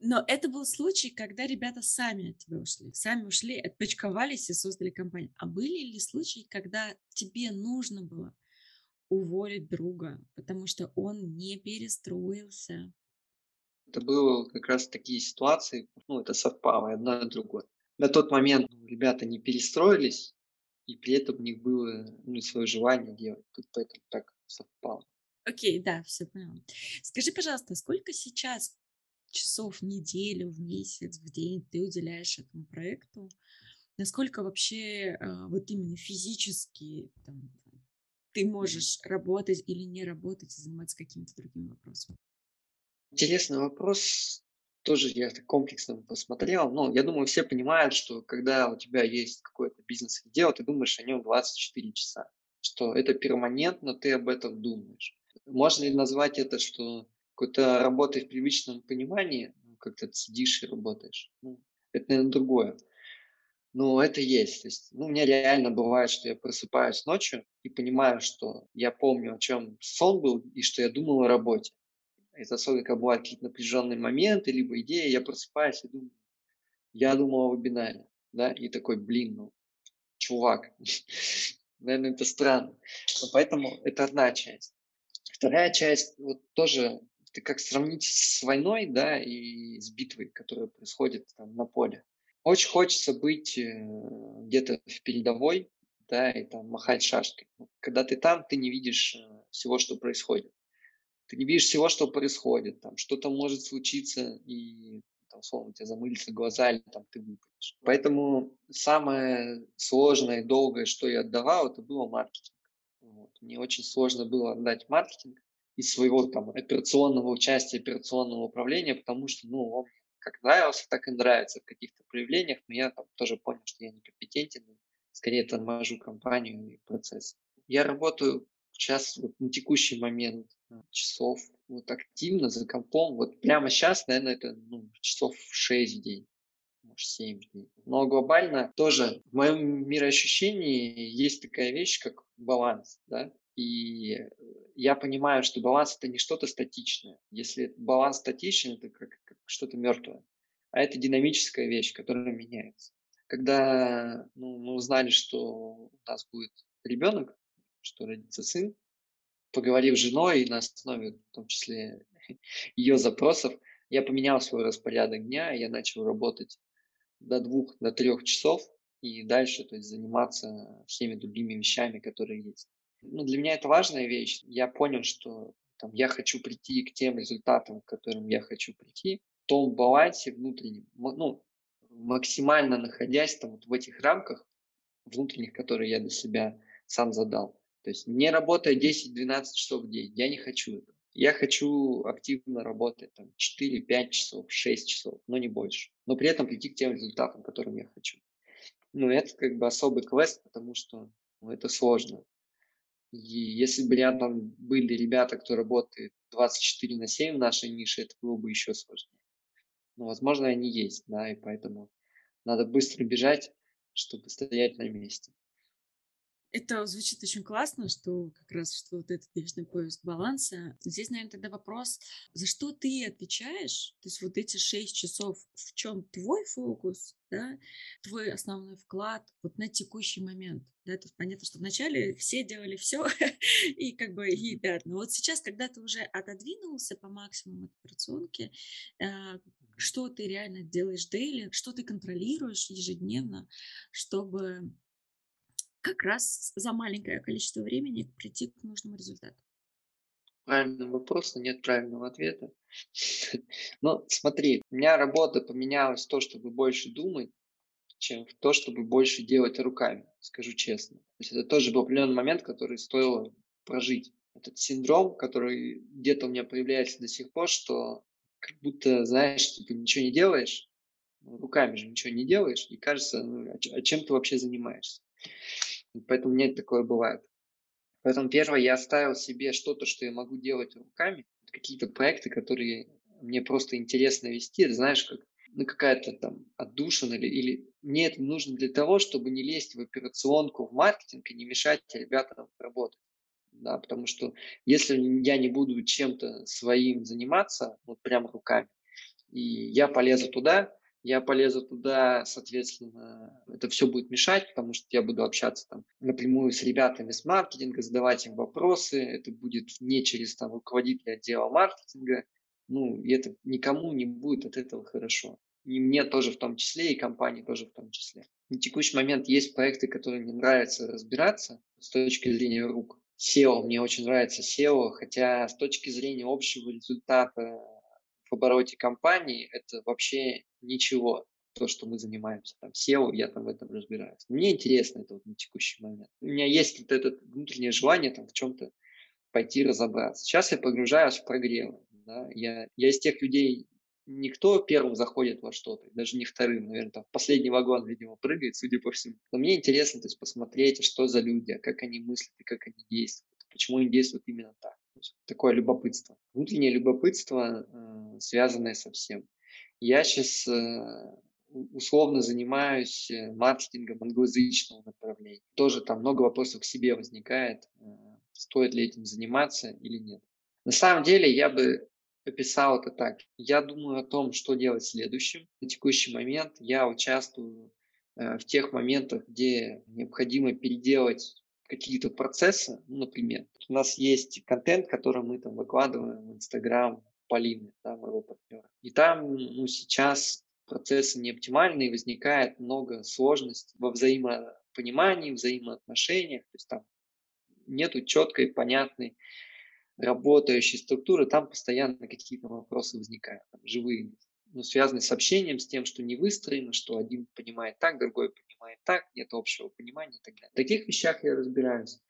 Но это был случай, когда ребята сами от тебя ушли. Сами ушли, отпочковались и создали компанию. А были ли случаи, когда тебе нужно было уволить друга, потому что он не перестроился? Это было как раз такие ситуации, ну, это совпало одно и другое. На тот момент ну, ребята не перестроились, и при этом у них было ну, свое желание делать. Тут поэтому так совпало. Окей, да, все поняла. Скажи, пожалуйста, сколько сейчас часов в неделю, в месяц, в день ты уделяешь этому проекту? Насколько вообще э, вот именно физически там, ты можешь работать или не работать и заниматься какими-то другими вопросами? Интересный вопрос. Тоже я так комплексно посмотрел. Ну, я думаю, все понимают, что когда у тебя есть какой-то бизнес или дело, ты думаешь о нем 24 часа. Что это перманентно, ты об этом думаешь. Можно ли назвать это, что какой-то работой в привычном понимании, ну, как-то ты сидишь и работаешь. Ну, это, наверное, другое. Но это есть. То есть, ну, у меня реально бывает, что я просыпаюсь ночью и понимаю, что я помню, о чем сон был, и что я думал о работе. Это особенно, когда бывают какие-то напряженные моменты, либо идеи, я просыпаюсь и думаю, я думал о вебинаре, да, и такой, блин, ну, чувак, наверное, это странно. Но поэтому это одна часть. Вторая часть, вот тоже это как сравнить с войной, да, и с битвой, которая происходит там на поле. Очень хочется быть э, где-то в передовой, да, и там махать шашкой. Когда ты там, ты не видишь э, всего, что происходит. Ты не видишь всего, что происходит. Там что-то может случиться, и там, условно, у тебя замылятся глаза, или там ты выпадешь. Поэтому самое сложное и долгое, что я отдавал, это было маркетинг. Вот. Мне очень сложно было отдать маркетинг, из своего там операционного участия, операционного управления, потому что, ну, он как нравился, так и нравится в каких-то проявлениях, но я там тоже понял, что я некомпетентен, скорее торможу компанию и процесс. Я работаю сейчас вот на текущий момент э, часов вот активно за компом, вот прямо сейчас, наверное, это ну, часов 6 в день, может 7 в день. Но глобально тоже в моем мироощущении есть такая вещь, как баланс, да, и э, я понимаю, что баланс это не что-то статичное. Если баланс статичен, это как, как что-то мертвое. А это динамическая вещь, которая меняется. Когда ну, мы узнали, что у нас будет ребенок, что родится сын, поговорив с женой и на основе, в том числе, ее запросов, я поменял свой распорядок дня, я начал работать до двух, до трех часов и дальше то есть, заниматься всеми другими вещами, которые есть. Ну, для меня это важная вещь. Я понял, что там, я хочу прийти к тем результатам, к которым я хочу прийти, в том балансе внутреннем, ну, максимально находясь там вот в этих рамках внутренних, которые я для себя сам задал. То есть не работая 10-12 часов в день, я не хочу этого. Я хочу активно работать там 4-5 часов, 6 часов, но не больше. Но при этом прийти к тем результатам, которым я хочу. Ну, это как бы особый квест, потому что ну, это сложно. И если бы рядом были ребята, кто работает 24 на 7 в нашей нише, это было бы еще сложнее. Но, возможно, они есть, да, и поэтому надо быстро бежать, чтобы стоять на месте. Это звучит очень классно, что как раз что вот этот вечный поиск баланса. Здесь, наверное, тогда вопрос, за что ты отвечаешь? То есть вот эти шесть часов, в чем твой фокус, да, твой основной вклад вот на текущий момент. Да, то есть понятно, что вначале все делали все, и как бы, и да, но вот сейчас, когда ты уже отодвинулся по максимуму от операционки, э, что ты реально делаешь дейли, что ты контролируешь ежедневно, чтобы как раз за маленькое количество времени прийти к нужному результату? Правильный вопрос, но нет правильного ответа. Но смотри, у меня работа поменялась в то, чтобы больше думать, чем в то, чтобы больше делать руками, скажу честно. То есть это тоже был определенный момент, который стоило прожить. Этот синдром, который где-то у меня появляется до сих пор, что как будто, знаешь, ты типа ничего не делаешь, руками же ничего не делаешь, и кажется, ну, а чем ты вообще занимаешься? Поэтому у меня такое бывает. Поэтому первое, я оставил себе что-то, что я могу делать руками, какие-то проекты, которые мне просто интересно вести, это знаешь, как ну, какая-то там отдушина или, или мне это нужно для того, чтобы не лезть в операционку, в маркетинг и не мешать ребятам работать. Да, потому что если я не буду чем-то своим заниматься, вот прям руками, И я полезу туда, я полезу туда, соответственно, это все будет мешать, потому что я буду общаться там напрямую с ребятами с маркетинга, задавать им вопросы, это будет не через там руководителя отдела маркетинга, ну, и это никому не будет от этого хорошо. И мне тоже в том числе, и компании тоже в том числе. На текущий момент есть проекты, которые мне нравится разбираться с точки зрения рук. SEO, мне очень нравится SEO, хотя с точки зрения общего результата в обороте компании это вообще ничего, то, что мы занимаемся. Там SEO, я там в этом разбираюсь. Мне интересно это вот на текущий момент. У меня есть вот это внутреннее желание там в чем-то пойти разобраться. Сейчас я погружаюсь в прогревы. Да? Я, я из тех людей, никто первым заходит во что-то, даже не вторым, наверное, там в последний вагон, видимо, прыгает, судя по всему. Но мне интересно, то есть, посмотреть, что за люди, как они мыслят и как они действуют, почему они действуют именно так. Такое любопытство. Внутреннее любопытство, э, связанное со всем. Я сейчас э, условно занимаюсь э, маркетингом англоязычного направления. Тоже там много вопросов к себе возникает, стоит ли этим заниматься или нет. На самом деле я бы описал это так. Я думаю о том, что делать следующим. На текущий момент я участвую в тех моментах, где необходимо переделать какие-то процессы, ну, например, у нас есть контент, который мы там выкладываем в Инстаграм Полины, да, моего партнера. И там ну, сейчас процессы не оптимальны, и возникает много сложностей во взаимопонимании, взаимоотношениях, то есть там нету четкой, понятной работающей структуры, там постоянно какие-то вопросы возникают, там, живые, ну, связанные с общением, с тем, что не выстроено, что один понимает так, другой понимает так, нет общего понимания и так далее. В таких вещах я разбираюсь.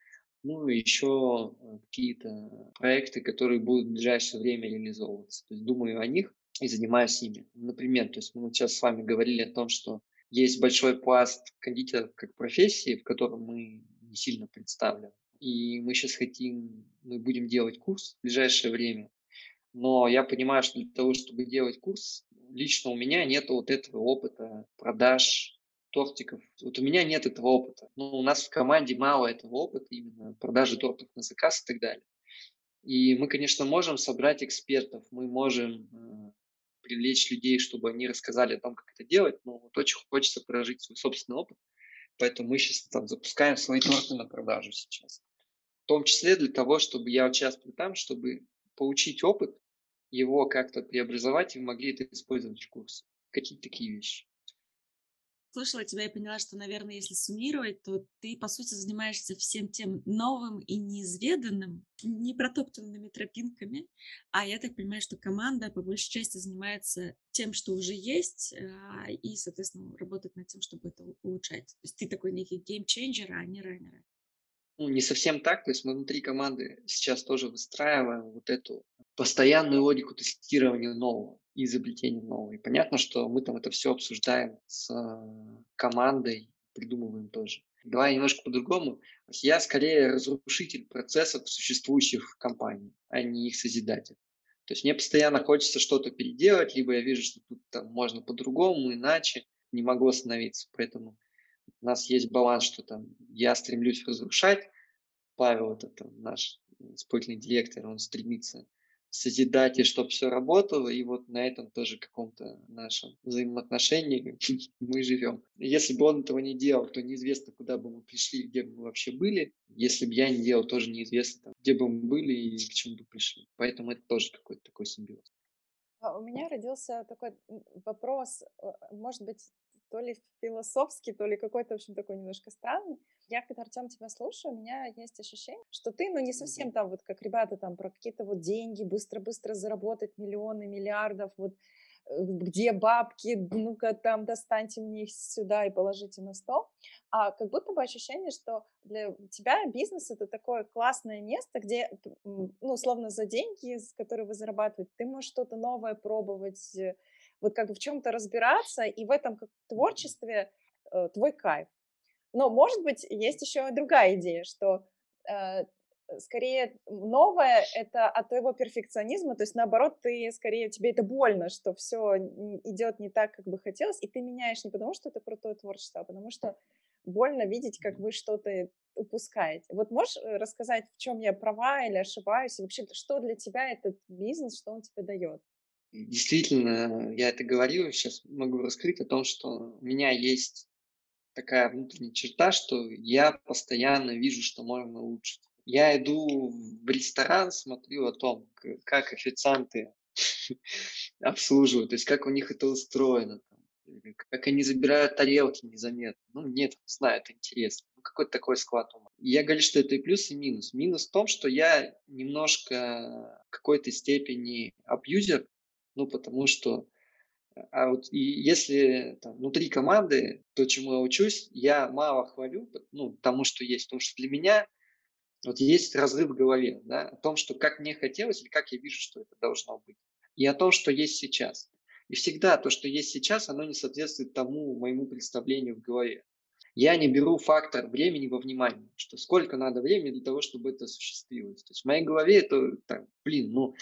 Ну и еще э, какие-то проекты, которые будут в ближайшее время реализовываться. То есть думаю о них и занимаюсь ими. Например, то есть мы сейчас с вами говорили о том, что есть большой пласт кондитеров как профессии, в котором мы не сильно представлены и мы сейчас хотим, мы будем делать курс в ближайшее время. Но я понимаю, что для того, чтобы делать курс, лично у меня нет вот этого опыта продаж тортиков. Вот у меня нет этого опыта. Ну, у нас в команде мало этого опыта, именно продажи тортов на заказ и так далее. И мы, конечно, можем собрать экспертов, мы можем э, привлечь людей, чтобы они рассказали о том, как это делать, но вот очень хочется прожить свой собственный опыт. Поэтому мы сейчас там запускаем свои торты на продажу сейчас том числе для того, чтобы я участвовал там, чтобы получить опыт, его как-то преобразовать, и могли это использовать в курсе. Какие-то такие вещи. Слушала тебя и поняла, что, наверное, если суммировать, то ты, по сути, занимаешься всем тем новым и неизведанным, не протоптанными тропинками, а я так понимаю, что команда по большей части занимается тем, что уже есть, а, и, соответственно, работает над тем, чтобы это улучшать. То есть ты такой некий геймченджер, а не раннер ну, не совсем так. То есть мы внутри команды сейчас тоже выстраиваем вот эту постоянную логику тестирования нового и изобретения. И понятно, что мы там это все обсуждаем с э, командой, придумываем тоже. Давай немножко по-другому. Я скорее разрушитель процессов, существующих в компании, а не их созидатель. То есть мне постоянно хочется что-то переделать, либо я вижу, что тут там можно по-другому, иначе, не могу остановиться. Поэтому у нас есть баланс, что там я стремлюсь разрушать, Павел, это там, наш исполнительный директор, он стремится созидать и чтобы все работало, и вот на этом тоже каком-то нашем взаимоотношении мы живем. Если бы он этого не делал, то неизвестно, куда бы мы пришли, где бы мы вообще были. Если бы я не делал, тоже неизвестно, где бы мы были и к чему бы пришли. Поэтому это тоже какой-то такой симбиоз. А у меня родился такой вопрос, э, может быть, то ли философский, то ли какой-то, в общем, такой немножко странный. Я, когда, Артем, тебя слушаю, у меня есть ощущение, что ты, ну, не совсем там, вот как ребята там про какие-то вот деньги, быстро-быстро заработать миллионы, миллиардов, вот э, где бабки, ну-ка там достаньте мне их сюда и положите на стол. А как будто бы ощущение, что для тебя бизнес это такое классное место, где, ну, условно, за деньги, которые вы зарабатываете, ты можешь что-то новое пробовать, э, вот как бы в чем-то разбираться, и в этом как творчестве э, твой кайф. Но, может быть, есть еще другая идея, что э, скорее новое это от твоего перфекционизма, то есть наоборот, ты скорее тебе это больно, что все идет не так, как бы хотелось, и ты меняешь не потому, что это крутое творчество, а потому что больно видеть, как вы что-то упускаете. Вот можешь э, рассказать, в чем я права или ошибаюсь, и вообще, что для тебя этот бизнес, что он тебе дает? Действительно, я это говорил, сейчас могу раскрыть о том, что у меня есть такая внутренняя черта, что я постоянно вижу, что можно улучшить. Я иду в ресторан, смотрю о том, как официанты обслуживают, то есть как у них это устроено, как они забирают тарелки незаметно. Ну, нет, не знаю, это интересно. Ну, какой-то такой склад ума. Я говорю, что это и плюс, и минус. Минус в том, что я немножко в какой-то степени абьюзер, ну, потому что а вот и если там, внутри команды, то, чему я учусь, я мало хвалю, ну, тому, что есть. Потому что для меня вот есть разрыв в голове, да, о том, что как мне хотелось или как я вижу, что это должно быть. И о том, что есть сейчас. И всегда то, что есть сейчас, оно не соответствует тому моему представлению в голове. Я не беру фактор времени во внимание, что сколько надо времени для того, чтобы это осуществилось. То есть в моей голове это, так, блин, ну,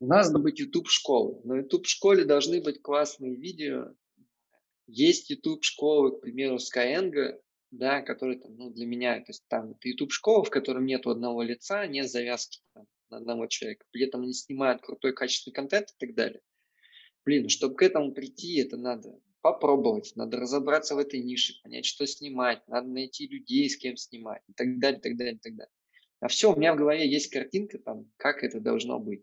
у нас должна быть YouTube-школа. На YouTube-школе должны быть классные видео. Есть YouTube-школы, к примеру, Skyeng, да, который там, ну, для меня, то есть там это YouTube-школа, в котором нет одного лица, нет завязки там, на одного человека. При этом они снимают крутой качественный контент и так далее. Блин, чтобы к этому прийти, это надо попробовать, надо разобраться в этой нише, понять, что снимать, надо найти людей, с кем снимать и так далее, и так далее, и так далее. А все, у меня в голове есть картинка там, как это должно быть.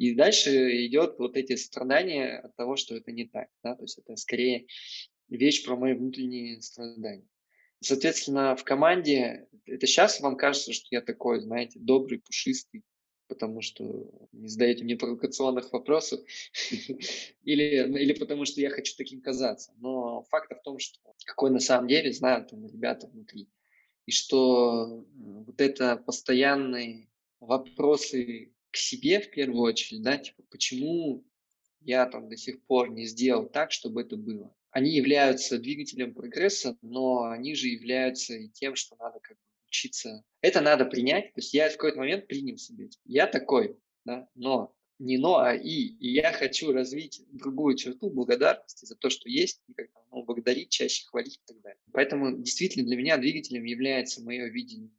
И дальше идет вот эти страдания от того, что это не так. Да? То есть это скорее вещь про мои внутренние страдания. Соответственно, в команде, это сейчас вам кажется, что я такой, знаете, добрый, пушистый, потому что не задаете мне провокационных вопросов, или, ну, или потому что я хочу таким казаться. Но факт в том, что какой на самом деле знают там ребята внутри. И что вот это постоянные вопросы к себе в первую очередь, да, типа, почему я там до сих пор не сделал так, чтобы это было. Они являются двигателем прогресса, но они же являются и тем, что надо как бы учиться. Это надо принять. То есть я в какой-то момент принял себе. Я такой, да, но не но, а и. И я хочу развить другую черту благодарности за то, что есть, и как-то ну, благодарить, чаще хвалить и так далее. Поэтому действительно для меня двигателем является мое видение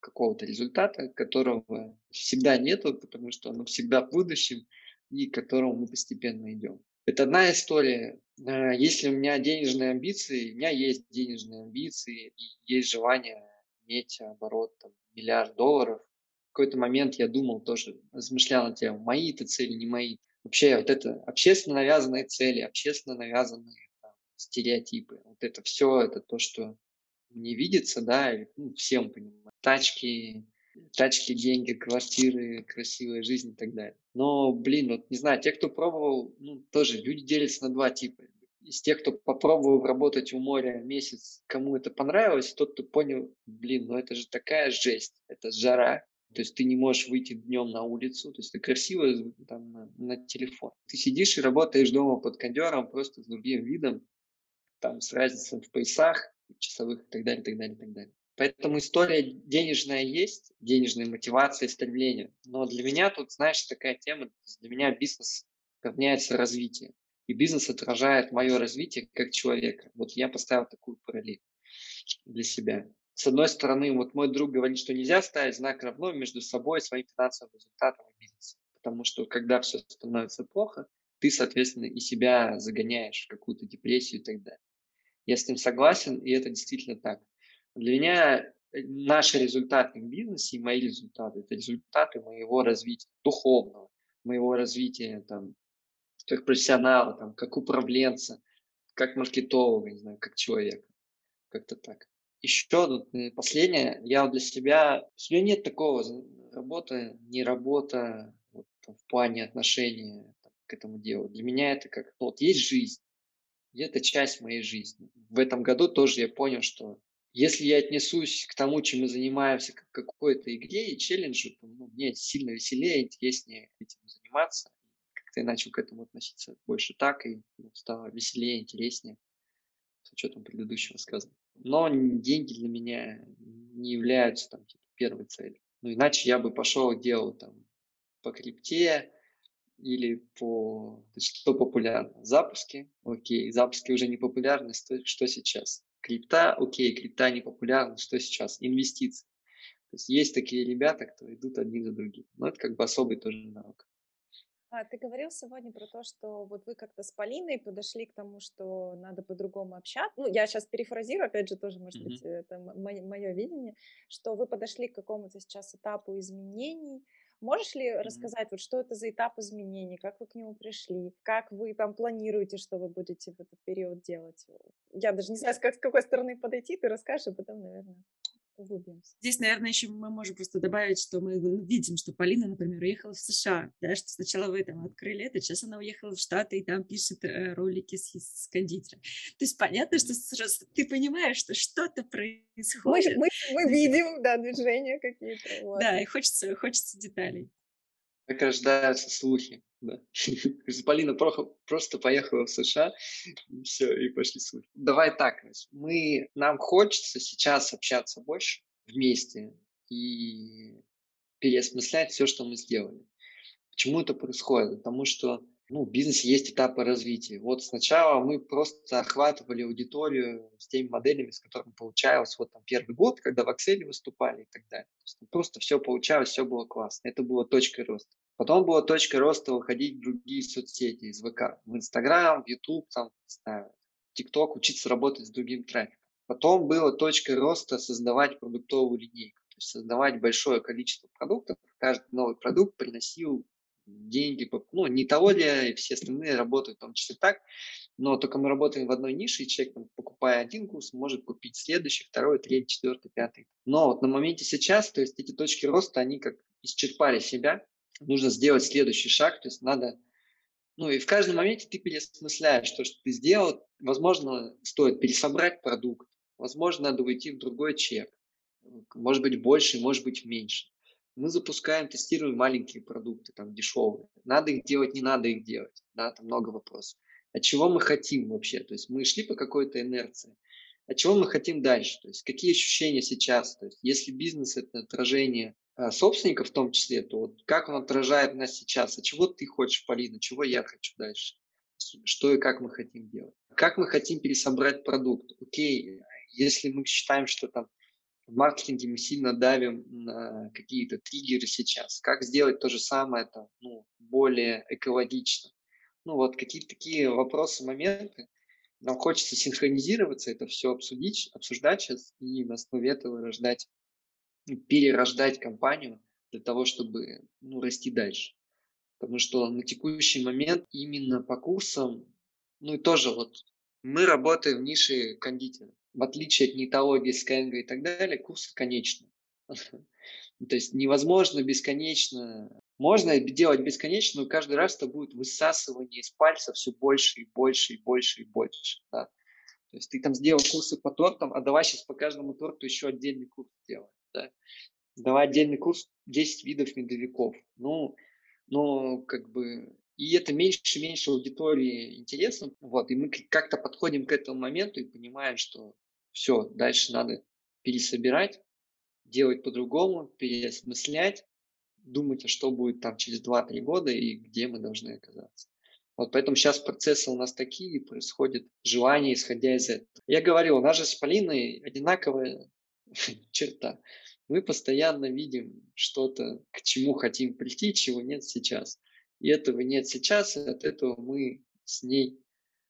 какого-то результата, которого всегда нету, потому что оно всегда в будущем, и к которому мы постепенно идем. Это одна история. А, если у меня денежные амбиции, у меня есть денежные амбиции, и есть желание иметь оборот там, миллиард долларов. В какой-то момент я думал тоже, размышлял на тему, мои это цели, не мои. Вообще вот это общественно навязанные цели, общественно навязанные там, стереотипы. Вот это все, это то, что мне видится, да, и, ну, всем понимаем. Тачки, тачки, деньги, квартиры, красивая жизнь и так далее. Но, блин, вот не знаю, те, кто пробовал, ну, тоже люди делятся на два типа. Из тех, кто попробовал работать у моря месяц, кому это понравилось, тот, кто понял, блин, ну это же такая жесть, это жара, то есть ты не можешь выйти днем на улицу, то есть ты красиво там на, на телефон. Ты сидишь и работаешь дома под кондером просто с другим видом, там с разницей в поясах, часовых и так далее, и так далее, и так далее. Поэтому история денежная есть, денежная мотивация, стремление. Но для меня тут, знаешь, такая тема, для меня бизнес равняется развитию. И бизнес отражает мое развитие как человека. Вот я поставил такую параллель для себя. С одной стороны, вот мой друг говорит, что нельзя ставить знак равно между собой и своим финансовым результатом и бизнесом. Потому что когда все становится плохо, ты, соответственно, и себя загоняешь в какую-то депрессию и так далее. Я с ним согласен, и это действительно так. Для меня э, наши результаты в бизнесе и мои результаты – это результаты моего развития духовного, моего развития там, как профессионала, там, как управленца, как маркетолога, не знаю, как человека. Как-то так. Еще э, последнее. Я для себя... У меня нет такого работа, не работа вот, в плане отношения там, к этому делу. Для меня это как... Ну, вот есть жизнь, и это часть моей жизни. В этом году тоже я понял, что если я отнесусь к тому, чем мы занимаемся, как какой-то игре и челленджу, то ну, мне сильно веселее, интереснее этим заниматься. Как-то я начал к этому относиться больше так, и ну, стало веселее, интереснее с учетом предыдущего сказанного. Но деньги для меня не являются там типа, первой целью. Ну, иначе я бы пошел и делал там по крипте или по... Что популярно? Запуски. Окей, запуски уже не популярны. Что, что сейчас? Крипта, окей, крипта не популярна, что сейчас? Инвестиции. То есть есть такие ребята, кто идут одни за другим. Но это как бы особый тоже навык. А, ты говорил сегодня про то, что вот вы как-то с Полиной подошли к тому, что надо по-другому общаться. Ну, я сейчас перефразирую, опять же, тоже, может mm-hmm. быть, это мое видение, что вы подошли к какому-то сейчас этапу изменений. Можешь ли mm-hmm. рассказать, вот что это за этап изменений, как вы к нему пришли, как вы там планируете, что вы будете в этот период делать? Я даже не знаю, как, с какой стороны подойти, ты расскажешь, а потом, наверное углубимся. Здесь, наверное, еще мы можем просто добавить, что мы видим, что Полина, например, уехала в США, да, что сначала вы там открыли это, сейчас она уехала в Штаты и там пишет э, ролики с, с кондитером. То есть понятно, что сразу ты понимаешь, что что-то происходит. Мы, мы, мы видим, да, движения какие-то. Вот. Да, и хочется, хочется деталей. Как рождаются слухи. Да. Полина просто поехала в США, и все, и пошли слухи. Давай так, мы, нам хочется сейчас общаться больше вместе и переосмыслять все, что мы сделали. Почему это происходит? Потому что ну, в бизнесе есть этапы развития. Вот сначала мы просто охватывали аудиторию с теми моделями, с которыми получалось вот там первый год, когда в Excel выступали и так далее. То есть, просто все получалось, все было классно. Это была точка роста. Потом была точка роста выходить в другие соцсети из ВК, в Инстаграм, в Ютуб, там, в ТикТок, учиться работать с другим трафиком. Потом была точка роста создавать продуктовую линейку, то есть создавать большое количество продуктов. Каждый новый продукт приносил деньги, ну, не того ли все остальные работают в том числе так, но только мы работаем в одной нише, и человек, покупая один курс, может купить следующий, второй, третий, четвертый, пятый. Но вот на моменте сейчас, то есть эти точки роста, они как исчерпали себя, нужно сделать следующий шаг, то есть надо, ну и в каждом моменте ты переосмысляешь то, что ты сделал, возможно, стоит пересобрать продукт, возможно, надо уйти в другой чек, может быть больше, может быть меньше. Мы запускаем, тестируем маленькие продукты, там дешевые. Надо их делать, не надо их делать, да, там много вопросов. От чего мы хотим вообще? То есть мы шли по какой-то инерции. От чего мы хотим дальше? То есть какие ощущения сейчас? То есть если бизнес – это отражение а, собственника в том числе, то вот как он отражает нас сейчас, а чего ты хочешь, Полина, чего я хочу дальше, что и как мы хотим делать. Как мы хотим пересобрать продукт. Окей, если мы считаем, что там в маркетинге мы сильно давим на какие-то триггеры сейчас, как сделать то же самое там, ну, более экологично. Ну вот какие-то такие вопросы, моменты. Нам хочется синхронизироваться, это все обсудить, обсуждать сейчас и на основе этого рождать перерождать компанию для того, чтобы ну, расти дальше. Потому что на текущий момент именно по курсам, ну и тоже вот мы работаем в нише кондитера. В отличие от нетологии, скэнга и так далее, курсы конечны. То есть невозможно бесконечно. Можно делать бесконечно, но каждый раз это будет высасывание из пальца все больше и больше и больше и больше. Да? То есть ты там сделал курсы по тортам, а давай сейчас по каждому торту еще отдельный курс сделаем да, давай отдельный курс 10 видов медовиков. Ну, ну, как бы, и это меньше и меньше аудитории интересно. Вот, и мы как-то подходим к этому моменту и понимаем, что все, дальше надо пересобирать, делать по-другому, переосмыслять, думать, а что будет там через 2-3 года и где мы должны оказаться. Вот поэтому сейчас процессы у нас такие, происходит желание, исходя из этого. Я говорил, у нас же с Полиной одинаковая черта. Мы постоянно видим что-то, к чему хотим прийти, чего нет сейчас. И этого нет сейчас, и от этого мы с ней,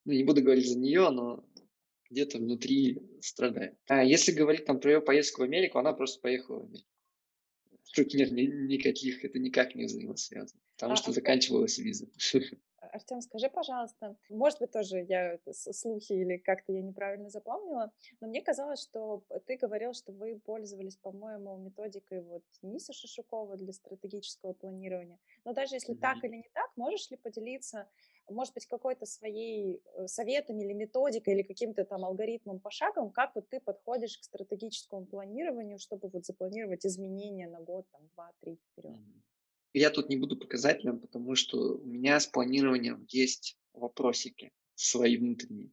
ну не буду говорить за нее, но где-то внутри страдаем. А если говорить там про ее поездку в Америку, она просто поехала в Америку. Тут нет ни, никаких, это никак не взаимосвязано, потому а, что заканчивалась виза. Артем, скажи, пожалуйста, может быть, тоже я слухи или как-то я неправильно запомнила, но мне казалось, что ты говорил, что вы пользовались, по-моему, методикой вот Ниса Шишукова для стратегического планирования. Но даже если mm-hmm. так или не так, можешь ли поделиться, может быть, какой-то своей э, советами или методикой или каким-то там алгоритмом пошаговым, как вот ты подходишь к стратегическому планированию, чтобы вот запланировать изменения на год, там, два, три вперед? Mm-hmm. Я тут не буду показателем, потому что у меня с планированием есть вопросики свои внутренние.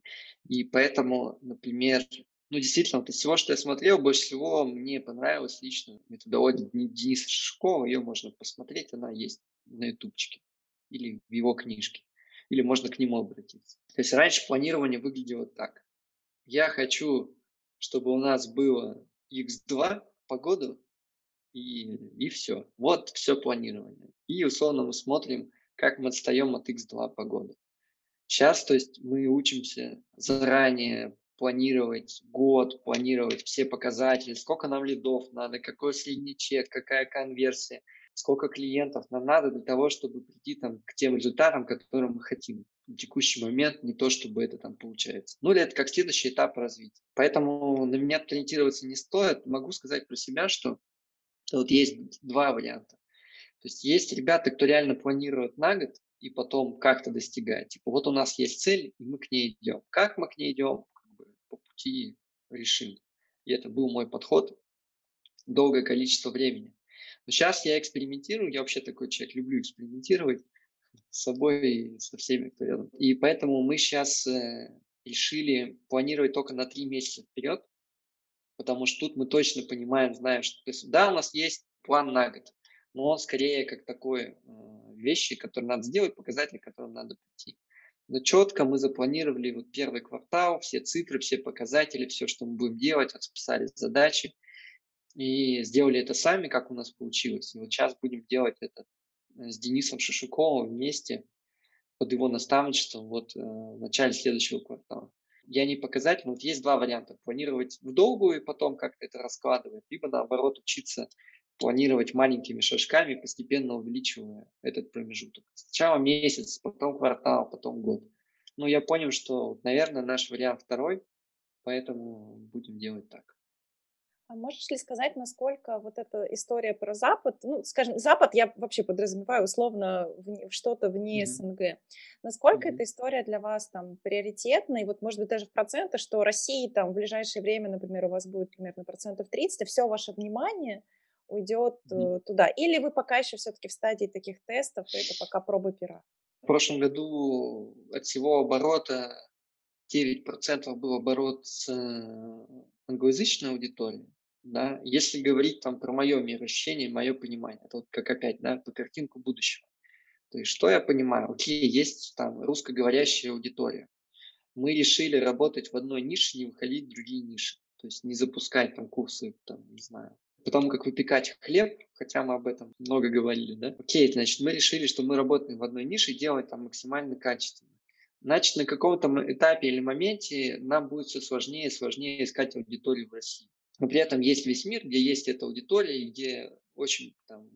И поэтому, например, ну, действительно, вот из всего, что я смотрел, больше всего мне понравилась лично методология Дениса Шишкова. Ее можно посмотреть, она есть на ютубчике или в его книжке. Или можно к нему обратиться. То есть раньше планирование выглядело так. Я хочу, чтобы у нас было x2 по году, и, и все. Вот все планирование. И условно мы смотрим, как мы отстаем от X2 по году. Сейчас, то есть мы учимся заранее планировать год, планировать все показатели, сколько нам лидов надо, какой средний чек, какая конверсия, сколько клиентов нам надо для того, чтобы прийти там, к тем результатам, которые мы хотим. В текущий момент не то, чтобы это там получается. Ну или это как следующий этап развития. Поэтому на меня ориентироваться не стоит. Могу сказать про себя, что вот есть два варианта. То есть есть ребята, кто реально планирует на год и потом как-то достигает. Типа вот у нас есть цель, и мы к ней идем. Как мы к ней идем? Как бы по пути решим. И это был мой подход долгое количество времени. Но сейчас я экспериментирую, я вообще такой человек, люблю экспериментировать с собой и со всеми, кто рядом. И поэтому мы сейчас э, решили планировать только на три месяца вперед, потому что тут мы точно понимаем, знаем, что то есть, да, у нас есть план на год, но он скорее как такой э, вещи, которые надо сделать, показатели, к которым надо прийти. Но четко мы запланировали вот первый квартал, все цифры, все показатели, все, что мы будем делать, расписали задачи и сделали это сами, как у нас получилось. И вот сейчас будем делать это э, с Денисом Шишуковым вместе под его наставничеством вот э, в начале следующего квартала. Я не показатель, вот есть два варианта. Планировать в долгую и потом как-то это раскладывать, либо наоборот учиться планировать маленькими шажками, постепенно увеличивая этот промежуток. Сначала месяц, потом квартал, потом год. Но я понял, что, наверное, наш вариант второй, поэтому будем делать так. А можешь ли сказать, насколько вот эта история про Запад, ну, скажем, Запад я вообще подразумеваю условно в, что-то вне mm-hmm. СНГ, насколько mm-hmm. эта история для вас там приоритетна, и вот может быть даже в процентах, что России там в ближайшее время, например, у вас будет примерно процентов 30, и все ваше внимание уйдет mm-hmm. туда, или вы пока еще все-таки в стадии таких тестов, это пока пробы пера? В прошлом году от всего оборота 9% был оборот с э, англоязычной аудиторией, да, если говорить там про мое мироощущение, мое понимание, это вот как опять, да, по картинку будущего. То есть что я понимаю? Окей, есть там русскоговорящая аудитория. Мы решили работать в одной нише, не выходить в другие ниши. То есть не запускать там курсы, там, не знаю, потом как выпекать хлеб, хотя мы об этом много говорили, да. Окей, значит, мы решили, что мы работаем в одной нише и делаем там максимально качественно. Значит, на каком-то этапе или моменте нам будет все сложнее и сложнее искать аудиторию в России. Но при этом есть весь мир, где есть эта аудитория, где очень там,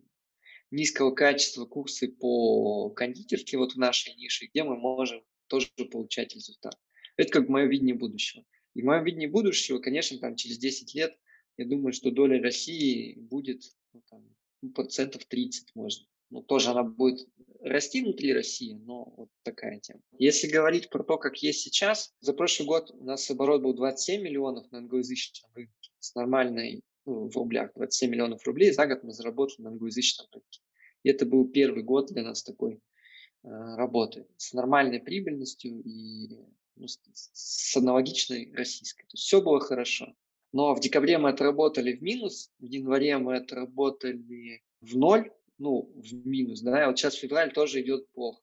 низкого качества курсы по кондитерке вот в нашей нише, где мы можем тоже получать результат. Это как мое видение будущего. И мое видение будущего, конечно, там через 10 лет, я думаю, что доля России будет ну, там, ну, процентов 30, может. Ну, тоже она будет расти внутри России, но вот такая тема. Если говорить про то, как есть сейчас, за прошлый год у нас оборот был 27 миллионов на англоязычном рынке с нормальной, ну, в рублях, 27 миллионов рублей за год мы заработали на англоязычном рынке. И это был первый год для нас такой э, работы с нормальной прибыльностью и ну, с, с аналогичной российской. То есть все было хорошо. Но в декабре мы отработали в минус, в январе мы отработали в ноль, ну, в минус, да, вот сейчас февраль тоже идет плохо.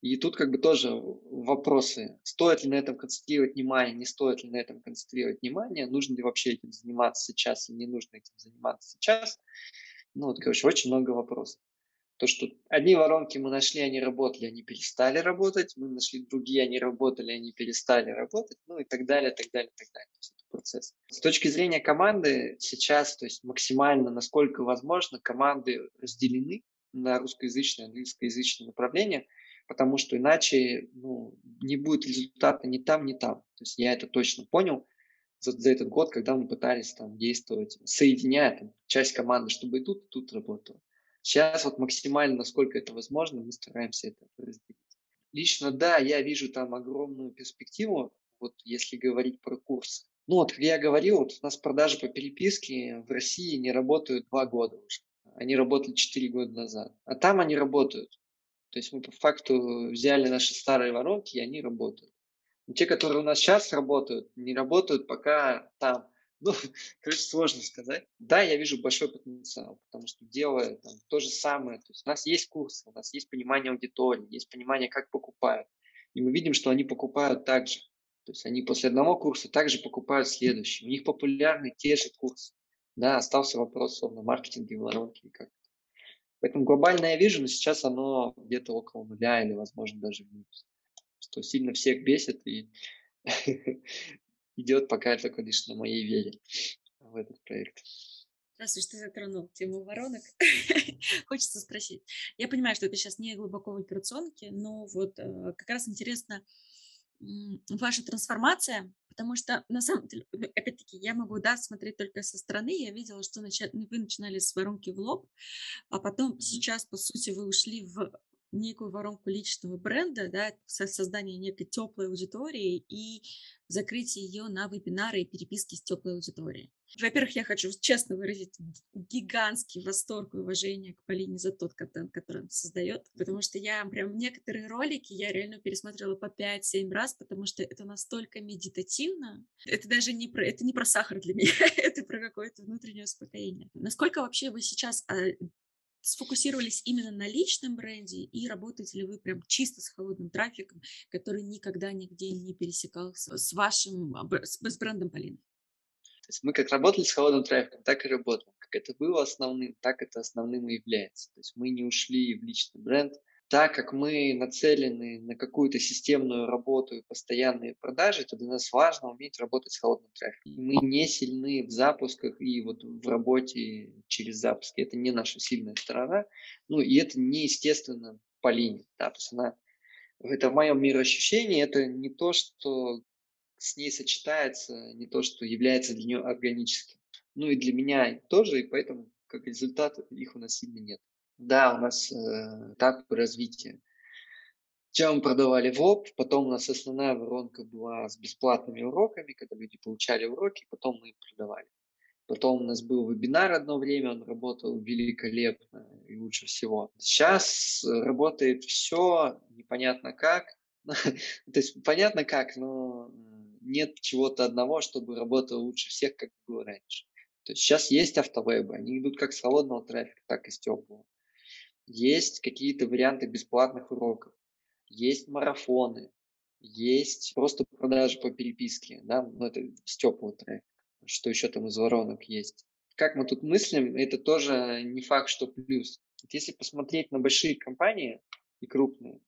И тут как бы тоже вопросы, стоит ли на этом концентрировать внимание, не стоит ли на этом концентрировать внимание, нужно ли вообще этим заниматься сейчас или не нужно этим заниматься сейчас. Ну, вот, короче, очень много вопросов. То, что одни воронки мы нашли, они работали, они перестали работать, мы нашли другие, они работали, они перестали работать, ну и так далее, так далее, так далее. То есть это процесс. С точки зрения команды сейчас, то есть максимально, насколько возможно, команды разделены на русскоязычное английскоязычное направление, потому что иначе ну, не будет результата ни там, ни там. То есть я это точно понял за, за этот год, когда мы пытались там действовать, соединяя там, часть команды, чтобы и тут, и тут работало. Сейчас вот максимально, насколько это возможно, мы стараемся это разделить. Лично, да, я вижу там огромную перспективу, вот если говорить про курсы. Ну вот, как я говорил, вот у нас продажи по переписке в России не работают два года уже. Они работали четыре года назад. А там они работают. То есть мы по факту взяли наши старые воронки, и они работают. Но те, которые у нас сейчас работают, не работают пока там. Ну, короче, сложно сказать. Да, я вижу большой потенциал, потому что делая там то же самое, то есть у нас есть курсы, у нас есть понимание аудитории, есть понимание, как покупают. И мы видим, что они покупают так же. То есть они после одного курса также покупают следующий. У них популярны те же курсы. Да, остался вопрос, на маркетинге, воронке и как Поэтому глобально я вижу, но сейчас оно где-то около нуля или, возможно, даже в минус. Что сильно всех бесит и идет пока только лишь на моей вере в этот проект. Раз уж ты затронул тему воронок, хочется спросить. Я понимаю, что это сейчас не глубоко в операционке, но вот э, как раз интересно ваша трансформация, потому что на самом деле, опять-таки, я могу, да, смотреть только со стороны. Я видела, что начали, вы начинали с воронки в лоб, а потом сейчас, по сути, вы ушли в некую воронку личного бренда, да, создание некой теплой аудитории и закрытие ее на вебинары и переписки с теплой аудиторией. Во-первых, я хочу честно выразить гигантский восторг и уважение к Полине за тот контент, который она создает, потому что я прям некоторые ролики я реально пересмотрела по 5-7 раз, потому что это настолько медитативно. Это даже не про, это не про сахар для меня, это про какое-то внутреннее успокоение. Насколько вообще вы сейчас а, сфокусировались именно на личном бренде и работаете ли вы прям чисто с холодным трафиком, который никогда нигде не пересекался с вашим, с, с брендом Полины? То есть мы как работали с холодным трафиком, так и работаем. Как это было основным, так это основным и является. То есть мы не ушли в личный бренд, так как мы нацелены на какую-то системную работу и постоянные продажи, то для нас важно уметь работать с холодным трафиком. Мы не сильны в запусках и вот в работе через запуски. Это не наша сильная сторона. Ну и это неестественно по линии. Да, то есть она, это в моем мироощущении, это не то, что с ней сочетается, не то, что является для нее органическим. Ну и для меня тоже, и поэтому как результат их у нас сильно нет. Да, у нас э, этап развития. Сначала мы продавали в лоб, потом у нас основная воронка была с бесплатными уроками, когда люди получали уроки, потом мы их продавали. Потом у нас был вебинар одно время, он работал великолепно и лучше всего. Сейчас работает все, непонятно как. То есть понятно как, но нет чего-то одного, чтобы работало лучше всех, как было раньше. То есть сейчас есть автовебы, они идут как с холодного трафика, так и с теплого. Есть какие-то варианты бесплатных уроков, есть марафоны, есть просто продажи по переписке, да, ну это с теплого трека. Что еще там из воронок есть? Как мы тут мыслим, это тоже не факт, что плюс. Вот если посмотреть на большие компании и крупные,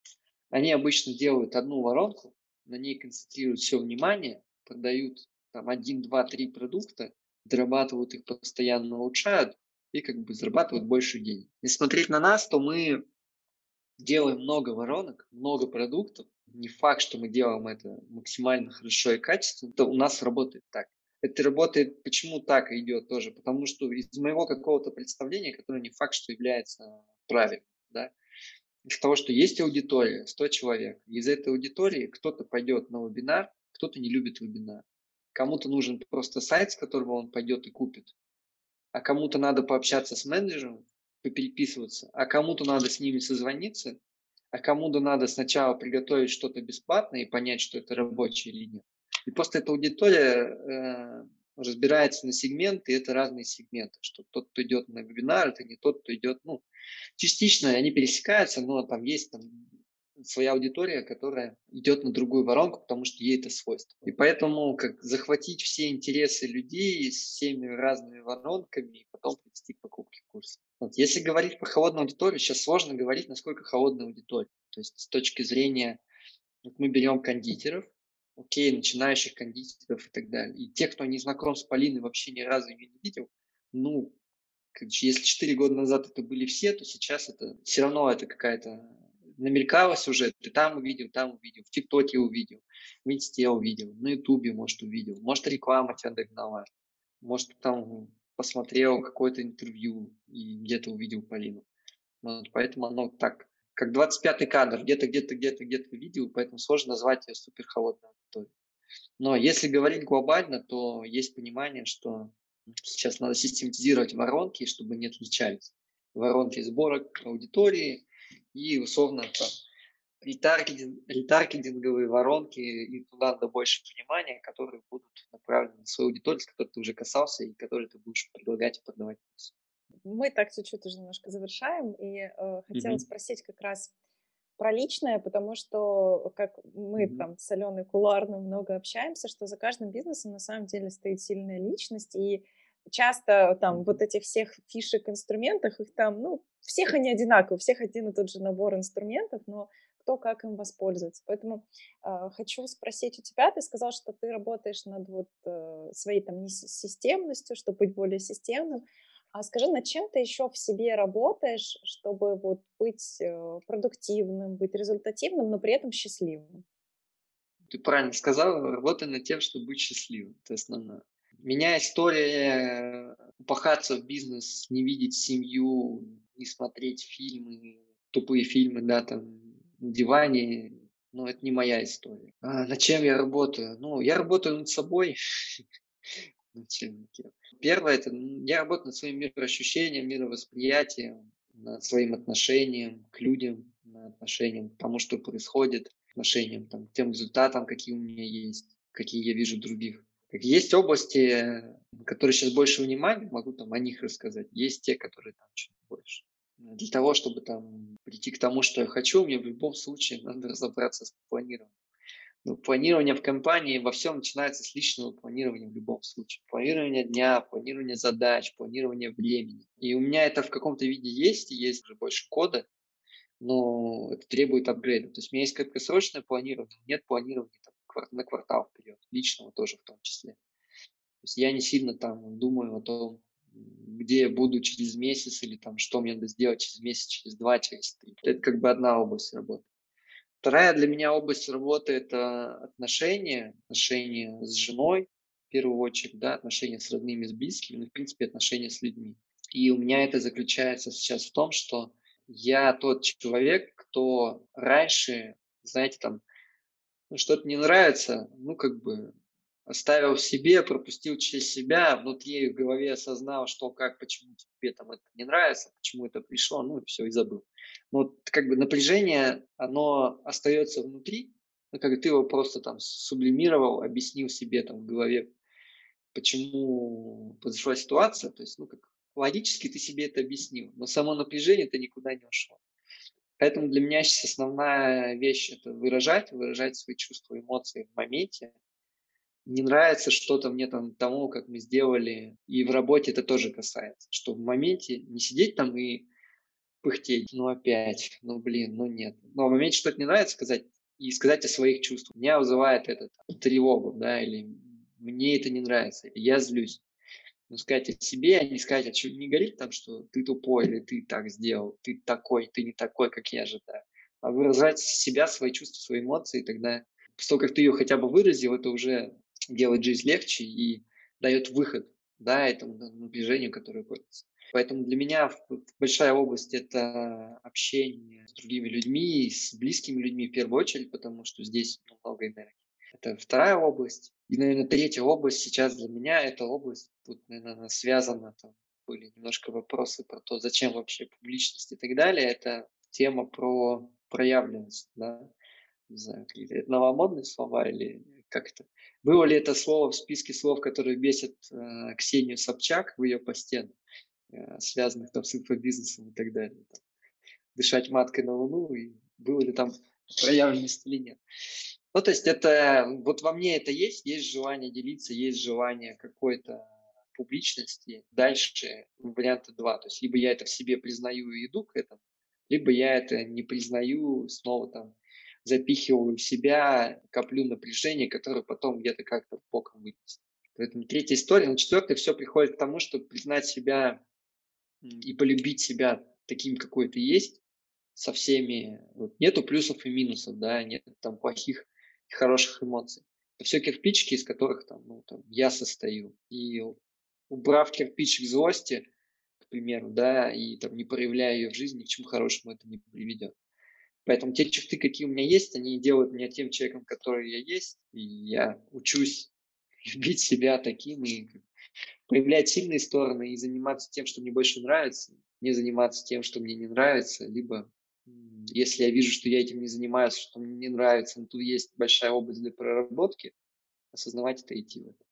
они обычно делают одну воронку, на ней концентрируют все внимание, продают там один, два, три продукта, дорабатывают их постоянно, улучшают, и как бы зарабатывают больше денег. Если смотреть на нас, то мы делаем много воронок, много продуктов. Не факт, что мы делаем это максимально хорошо и качественно. Это у нас работает так. Это работает, почему так идет тоже? Потому что из моего какого-то представления, которое не факт, что является правильным, да, из того, что есть аудитория, 100 человек. Из этой аудитории кто-то пойдет на вебинар, кто-то не любит вебинар. Кому-то нужен просто сайт, с которого он пойдет и купит а кому-то надо пообщаться с менеджером, попереписываться, а кому-то надо с ними созвониться, а кому-то надо сначала приготовить что-то бесплатное и понять, что это рабочая или нет. И просто эта аудитория э, разбирается на сегменты, и это разные сегменты, что тот, кто идет на вебинар, это не тот, кто идет, ну, частично они пересекаются, но там есть там, своя аудитория, которая идет на другую воронку, потому что ей это свойство. И поэтому как захватить все интересы людей с всеми разными воронками и потом привести к покупке курса. Вот. Если говорить про холодную аудиторию, сейчас сложно говорить, насколько холодная аудитория. То есть с точки зрения, вот мы берем кондитеров, окей, начинающих кондитеров и так далее. И те, кто не знаком с Полиной, вообще ни разу ее не видел, ну, если 4 года назад это были все, то сейчас это все равно это какая-то намелькалось уже, ты там увидел, там увидел, в ТикТоке увидел, в Инсте увидел, на Ютубе, может, увидел, может, реклама тебя догнала, может, там посмотрел какое-то интервью и где-то увидел Полину. Вот, поэтому оно так, как 25-й кадр, где-то, где-то, где-то, где-то видел, поэтому сложно назвать ее супер холодной аудиторией. Но если говорить глобально, то есть понимание, что сейчас надо систематизировать воронки, чтобы не отличались. Воронки сборок аудитории, и условно там ретаргетинг, ретаргетинговые воронки, и туда надо больше внимания, которые будут направлены на свою аудиторию, с которой ты уже касался, и которые ты будешь предлагать и продавать. Мы так чуть-чуть уже немножко завершаем, и э, хотела mm-hmm. спросить как раз про личное, потому что как мы mm-hmm. там с Аленой кулуарно много общаемся, что за каждым бизнесом на самом деле стоит сильная личность, и часто там вот этих всех фишек, инструментах, их там, ну, всех они одинаковые, у всех один и тот же набор инструментов, но кто как им воспользуется. Поэтому э, хочу спросить у тебя, ты сказал, что ты работаешь над вот э, своей там системностью, чтобы быть более системным. А скажи, над чем ты еще в себе работаешь, чтобы вот быть э, продуктивным, быть результативным, но при этом счастливым? Ты правильно сказал, работай над тем, чтобы быть счастливым. Это основное. Меня история упахаться в бизнес, не видеть семью, не смотреть фильмы, тупые фильмы, да, там, на диване, ну, это не моя история. А над чем я работаю? Ну, я работаю над собой. Первое, это я работаю над своим мироощущением, мировосприятием, над своим отношением к людям, над отношением к тому, что происходит, отношением там, к тем результатам, какие у меня есть, какие я вижу других. Есть области, которые сейчас больше внимания, могу там о них рассказать. Есть те, которые там чуть больше. Для того, чтобы там прийти к тому, что я хочу, мне в любом случае надо разобраться с планированием. Но планирование в компании во всем начинается с личного планирования в любом случае. Планирование дня, планирование задач, планирование времени. И у меня это в каком-то виде есть, и есть уже больше кода, но это требует апгрейда. То есть у меня есть краткосрочное планирование, нет планирования там, на квартал вперед, личного тоже в том числе. То есть я не сильно там думаю о том, где я буду через месяц или там что мне надо сделать через месяц, через два, через три. Это как бы одна область работы. Вторая для меня область работы – это отношения, отношения с женой, в первую очередь, да, отношения с родными, с близкими, ну, в принципе, отношения с людьми. И у меня это заключается сейчас в том, что я тот человек, кто раньше, знаете, там, что-то не нравится, ну, как бы оставил в себе, пропустил через себя, внутри в голове осознал, что, как, почему тебе там это не нравится, почему это пришло, ну и все, и забыл. Но вот как бы напряжение, оно остается внутри, ну, как ты его просто там сублимировал, объяснил себе там в голове, почему произошла ситуация, то есть, ну, как логически ты себе это объяснил, но само напряжение это никуда не ушло. Поэтому для меня сейчас основная вещь – это выражать, выражать свои чувства, эмоции в моменте, не нравится что-то мне там тому, как мы сделали, и в работе это тоже касается, что в моменте не сидеть там и пыхтеть, ну опять, ну блин, ну нет. Но в моменте что-то не нравится сказать, и сказать о своих чувствах. Меня вызывает этот тревогу, да, или мне это не нравится, или я злюсь. Ну, сказать о себе, а не сказать, а что не говорить там, что ты тупой, или ты так сделал, ты такой, ты не такой, как я ожидаю. А выражать себя, свои чувства, свои эмоции, тогда после того, как ты ее хотя бы выразил, это уже делает жизнь легче и дает выход да, этому напряжению, которое борется. Поэтому для меня большая область – это общение с другими людьми, с близкими людьми в первую очередь, потому что здесь много энергии. Это вторая область. И, наверное, третья область сейчас для меня – это область, тут, наверное, связана, там были немножко вопросы про то, зачем вообще публичность и так далее. Это тема про проявленность, да, не знаю, какие-то новомодные слова или как это. Было ли это слово в списке слов, которые бесят э, Ксению Собчак в ее посте, э, связанных там с инфобизнесом и так далее? Там, дышать маткой на луну, и было ли там проявленность или нет. Ну, то есть это, вот во мне это есть, есть желание делиться, есть желание какой-то публичности. Дальше варианта два. То есть либо я это в себе признаю и иду к этому, либо я это не признаю, снова там запихиваю в себя, коплю напряжение, которое потом где-то как-то боком вынесет. Поэтому третья история. На четвертой все приходит к тому, чтобы признать себя и полюбить себя таким, какой ты есть, со всеми. Вот, нету плюсов и минусов, да, нет там плохих и хороших эмоций. Это все кирпичики, из которых там, ну, там, я состою. И убрав кирпичик злости, к примеру, да, и там не проявляя ее в жизни, ни к чему хорошему это не приведет. Поэтому те черты, какие у меня есть, они делают меня тем человеком, который я есть. И я учусь любить себя таким и проявлять сильные стороны и заниматься тем, что мне больше нравится, не заниматься тем, что мне не нравится, либо если я вижу, что я этим не занимаюсь, что мне не нравится, но тут есть большая область для проработки, осознавать это и идти в это.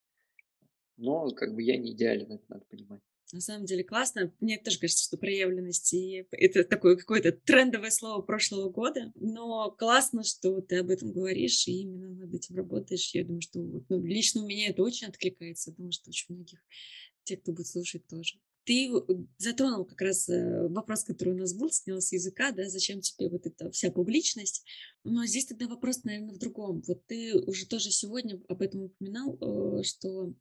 Но как бы я не идеален, это надо понимать. На самом деле классно. Мне тоже кажется, что проявленность и это такое какое-то трендовое слово прошлого года. Но классно, что ты об этом говоришь и именно над этим работаешь. Я думаю, что ну, лично у меня это очень откликается. Я думаю, что очень многих те, кто будет слушать тоже. Ты затронул как раз э, вопрос, который у нас был, снял с языка, да, зачем тебе вот эта вся публичность. Но здесь тогда вопрос, наверное, в другом. Вот ты уже тоже сегодня об этом упоминал, э, что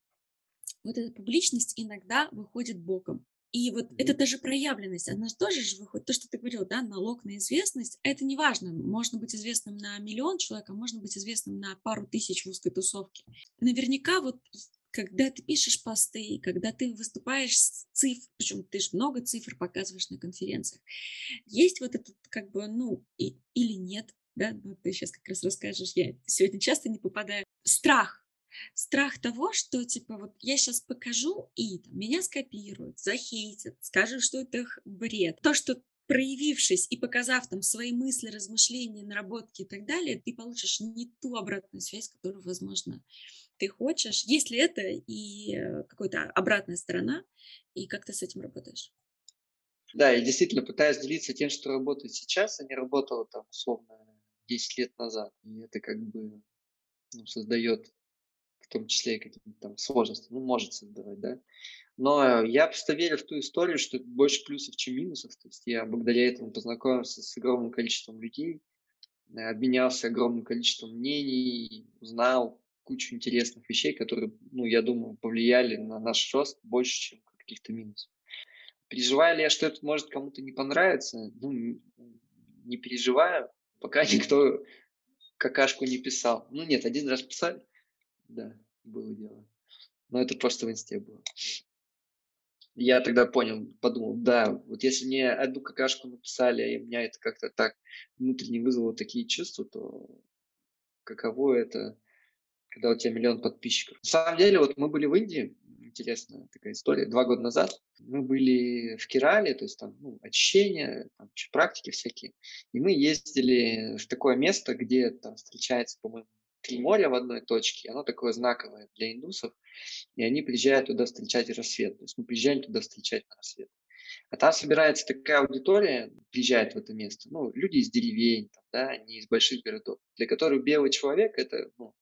вот эта публичность иногда выходит боком. И вот это даже проявленность, она же тоже же выходит, то, что ты говорил, да, налог на известность, это не важно, можно быть известным на миллион человек, а можно быть известным на пару тысяч в узкой тусовке. Наверняка вот когда ты пишешь посты, когда ты выступаешь с цифр, причем ты же много цифр показываешь на конференциях, есть вот этот как бы, ну, и, или нет, да, вот ты сейчас как раз расскажешь, я сегодня часто не попадаю, страх, страх того, что типа вот я сейчас покажу и там, меня скопируют, захейтят, скажут, что это бред. То, что проявившись и показав там свои мысли, размышления, наработки и так далее, ты получишь не ту обратную связь, которую, возможно, ты хочешь. Есть ли это и э, какая-то обратная сторона, и как ты с этим работаешь? Да, я действительно пытаюсь делиться тем, что работает сейчас, а не работало там условно 10 лет назад. И это как бы ну, создает в том числе и какие-то там сложности, ну, может создавать, да. Но я просто верю в ту историю, что больше плюсов, чем минусов. То есть я благодаря этому познакомился с огромным количеством людей, обменялся огромным количеством мнений, узнал кучу интересных вещей, которые, ну, я думаю, повлияли на наш рост больше, чем каких-то минусов. Переживаю ли я, что это может кому-то не понравиться? Ну, не переживаю, пока никто какашку не писал. Ну нет, один раз писали, да, было дело. Но это просто в инсте было. Я тогда понял, подумал, да, вот если мне одну какашку написали, и меня это как-то так внутренне вызвало такие чувства, то каково это, когда у тебя миллион подписчиков. На самом деле, вот мы были в Индии, интересная такая история, два года назад. Мы были в Керале, то есть там ну, очищение, там, практики всякие. И мы ездили в такое место, где там встречается, по-моему, три моря в одной точке, оно такое знаковое для индусов, и они приезжают туда встречать рассвет. То есть мы приезжаем туда встречать рассвет. А там собирается такая аудитория, приезжает в это место, ну, люди из деревень, там, да, не из больших городов, для которых белый человек – это, ну,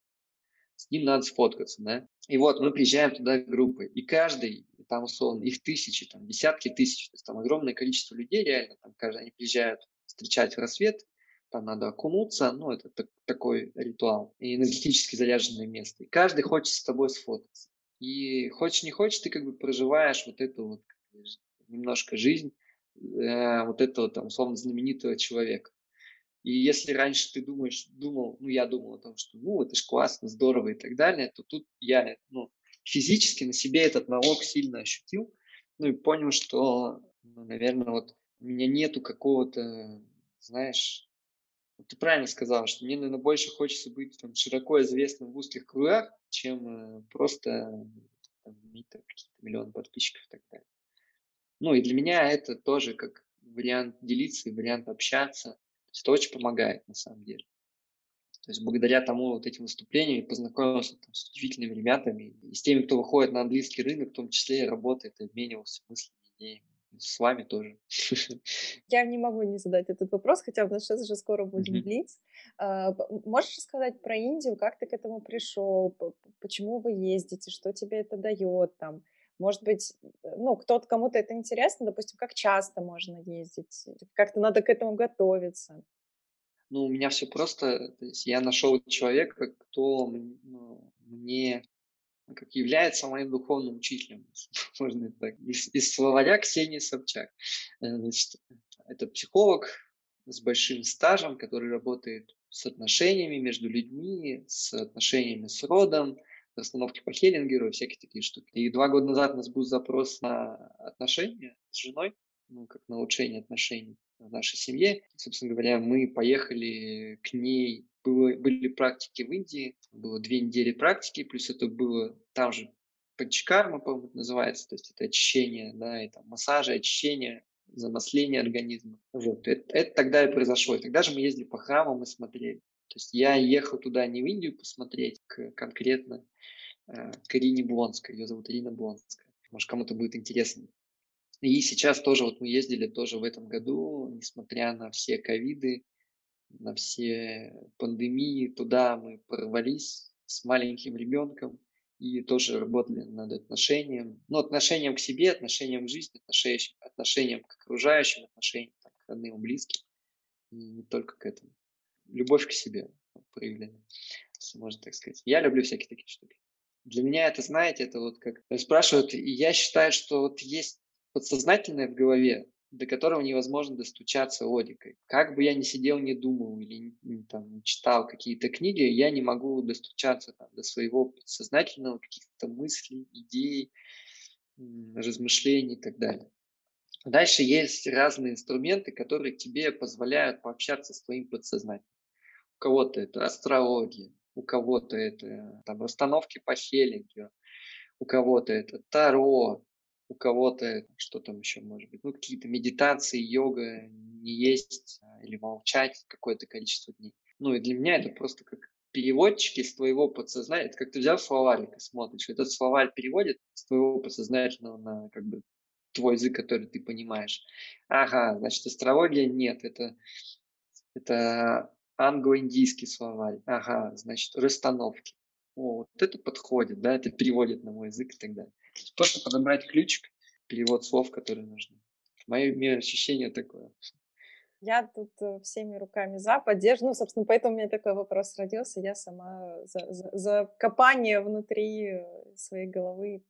с ним надо сфоткаться, да. И вот мы приезжаем туда группой, и каждый, там условно, их тысячи, там, десятки тысяч, то есть там огромное количество людей реально, там, каждый, они приезжают встречать рассвет, там надо окунуться, ну, это так, такой ритуал, и энергетически заряженное место. И каждый хочет с тобой сфотаться. И хочешь не хочешь, ты как бы проживаешь вот эту вот немножко жизнь э, вот этого там условно знаменитого человека. И если раньше ты думаешь, думал, ну я думал о том, что ну это ж классно, здорово и так далее, то тут я ну, физически на себе этот налог сильно ощутил, ну и понял, что, ну, наверное, вот у меня нету какого-то, знаешь, ты правильно сказал, что мне, наверное, больше хочется быть там, широко известным в узких кругах, чем э, просто там, иметь какие-то миллионы подписчиков и так далее. Ну и для меня это тоже как вариант делиться и вариант общаться. Это очень помогает на самом деле. То есть благодаря тому вот этим выступлениям познакомился там, с удивительными ребятами и с теми, кто выходит на английский рынок, в том числе и работает, и обменивался мыслями, идеями с вами тоже. Я не могу не задать этот вопрос, хотя бы сейчас уже скоро будем блиц. А, можешь рассказать про Индию, как ты к этому пришел, почему вы ездите, что тебе это дает там? Может быть, ну, кто-то, кому-то это интересно, допустим, как часто можно ездить, как-то надо к этому готовиться. Ну, у меня все просто, то есть я нашел человека, кто ну, мне как является моим духовным учителем, можно так, из, из словаря Ксении Собчак. Э, значит, это психолог с большим стажем, который работает с отношениями между людьми, с отношениями с родом, расстановки по Хеллингеру и всякие такие штуки. И два года назад у нас был запрос на отношения с женой, ну, как на улучшение отношений в нашей семье. И, собственно говоря, мы поехали к ней было, были практики в Индии, было две недели практики, плюс это было там же панчкарма, по-моему, называется, то есть это очищение, да, и там массажи, очищение, замасление организма. Вот, это, это тогда и произошло. И тогда же мы ездили по храмам и смотрели. То есть я ехал туда не в Индию посмотреть к, конкретно э, к Ирине Блонской, ее зовут Ирина Блонская. Может, кому-то будет интересно. И сейчас тоже вот мы ездили тоже в этом году, несмотря на все ковиды, на все пандемии, туда мы порвались с маленьким ребенком, и тоже работали над отношением, ну, отношением к себе, отношением к жизни, отношением, отношением к окружающим, отношением там, к родным близким, и не только к этому. Любовь к себе проявление, можно так сказать. Я люблю всякие такие штуки. Для меня это, знаете, это вот как спрашивают, и я считаю, что вот есть подсознательное в голове, до которого невозможно достучаться логикой. Как бы я ни сидел, не думал или там, читал какие-то книги, я не могу достучаться там, до своего подсознательного, каких-то мыслей, идей, размышлений и так далее. Дальше есть разные инструменты, которые тебе позволяют пообщаться с твоим подсознанием. У кого-то это астрология, у кого-то это там, расстановки по Хеллингеру, у кого-то это Таро, у кого-то, что там еще может быть, ну, какие-то медитации, йога, не есть а, или молчать какое-то количество дней. Ну, и для меня это просто как переводчики из твоего подсознания, это как ты взял словарик и смотришь, этот словарь переводит с твоего подсознательного на как бы твой язык, который ты понимаешь. Ага, значит, астрология нет, это, это англо-индийский словарь. Ага, значит, расстановки. О, вот это подходит, да, это переводит на мой язык и так далее. Просто подобрать ключик, перевод слов, которые нужны. Мое ощущение такое. Я тут э, всеми руками за поддержку. Ну, собственно, поэтому у меня такой вопрос родился. Я сама за, за, за копание внутри э, своей головы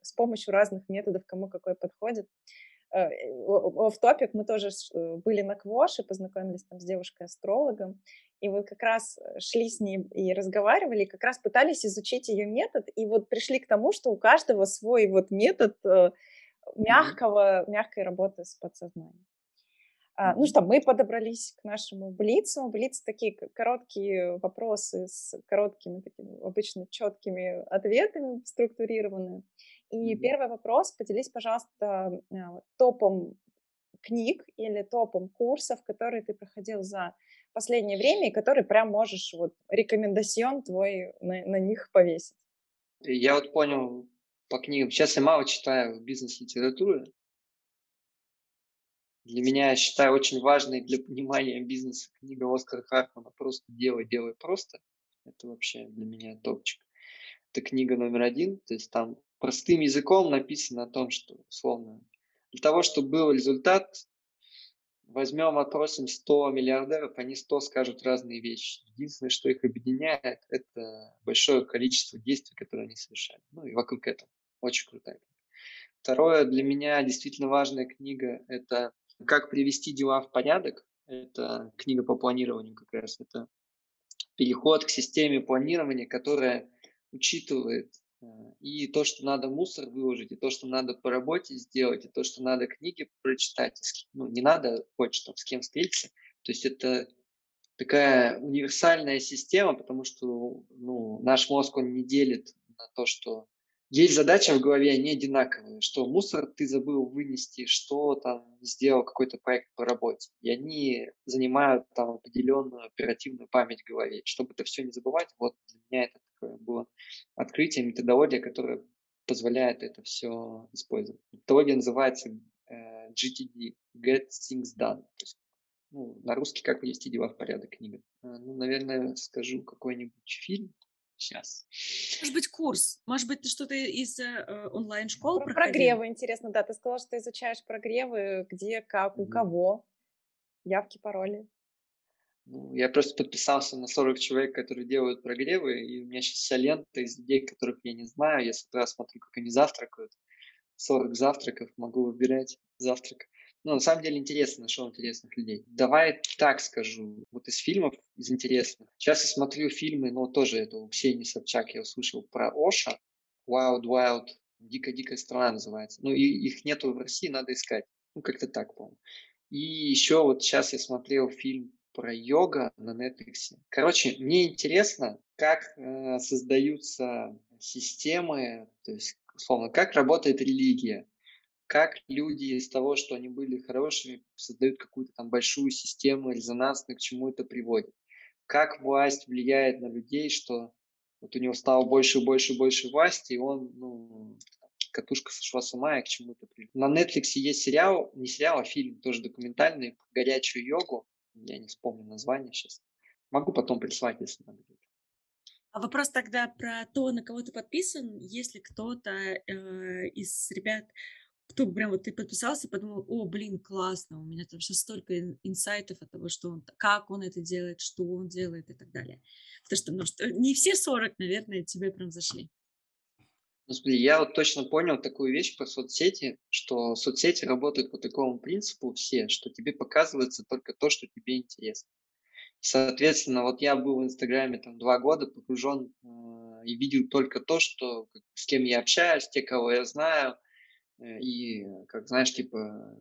с помощью разных методов, кому какой подходит. Э, в топик мы тоже были на Квоше, познакомились там с девушкой-астрологом, и вот как раз э, шли с ней и разговаривали, и как раз пытались изучить ее метод, и вот пришли к тому, что у каждого свой вот метод э, мягкого, мягкой работы с подсознанием. А, ну что, мы подобрались к нашему блицу. Блиц такие короткие вопросы с короткими, такими обычно четкими ответами, структурированные. И mm-hmm. первый вопрос, поделись, пожалуйста, а, топом книг или топом курсов, которые ты проходил за последнее время и который прям можешь вот рекомендацион твой на, на них повесить. Я вот понял по книгам. Сейчас я мало читаю бизнес-литературы. Для меня, я считаю, очень важной для понимания бизнеса книга Оскара Хартмана «Просто делай, делай просто». Это вообще для меня топчик. Это книга номер один. То есть там простым языком написано о том, что, условно, для того, чтобы был результат, Возьмем, опросим 100 миллиардеров, они 100 скажут разные вещи. Единственное, что их объединяет, это большое количество действий, которые они совершали. Ну и вокруг этого. Очень крутая. Второе, для меня действительно важная книга – это «Как привести дела в порядок». Это книга по планированию как раз. Это переход к системе планирования, которая учитывает и то, что надо мусор выложить, и то, что надо по работе сделать, и то, что надо книги прочитать, ну, не надо почту, с кем встретиться. То есть это такая универсальная система, потому что ну, наш мозг, он не делит на то, что есть задача в голове, они одинаковые, что мусор ты забыл вынести, что там сделал какой-то проект по работе. И они занимают там определенную оперативную память в голове. Чтобы это все не забывать, вот для меня это такое было открытие, методология, которая позволяет это все использовать. Методология называется э, GTD, Get Things Done. То есть, ну, на русский «Как привести дела в порядок» книга. Э, ну, наверное, скажу какой-нибудь фильм, сейчас. Может быть, курс? Может быть, ты что-то из э, онлайн-школ Про прогревы, интересно, да. Ты сказала, что ты изучаешь прогревы, где, как, у mm-hmm. кого, явки, пароли. Ну, я просто подписался на 40 человек, которые делают прогревы, и у меня сейчас вся лента из людей, которых я не знаю. Я с утра смотрю, как они завтракают. 40 завтраков, могу выбирать завтрак. Ну, на самом деле интересно, нашел интересных людей. Давай так скажу, вот из фильмов, из интересных. Сейчас я смотрю фильмы, но тоже это у Ксении Собчак я услышал про Оша. Wild Wild, Дикая-дикая страна называется. Ну, и их нету в России, надо искать. Ну, как-то так, по-моему. И еще вот сейчас я смотрел фильм про йога на Netflix. Короче, мне интересно, как э, создаются системы, то есть, условно, как работает религия как люди из того, что они были хорошими, создают какую-то там большую систему резонансную, к чему это приводит. Как власть влияет на людей, что вот у него стало больше и больше и больше власти, и он, ну, катушка сошла с ума, и к чему это приводит. На Netflix есть сериал, не сериал, а фильм, тоже документальный, горячую йогу. Я не вспомню название сейчас. Могу потом прислать, если надо будет. А вопрос тогда про то, на кого ты подписан, если кто-то э, из ребят, кто прям вот ты подписался, подумал, о, блин, классно, у меня там сейчас столько инсайтов от того, что он, как он это делает, что он делает и так далее. Потому что, ну, что не все 40, наверное, тебе прям зашли. Ну, смотри, я вот точно понял такую вещь про соцсети, что соцсети работают по такому принципу все, что тебе показывается только то, что тебе интересно. Соответственно, вот я был в Инстаграме там два года погружен э, и видел только то, что с кем я общаюсь, те, кого я знаю, э, и, как знаешь, типа,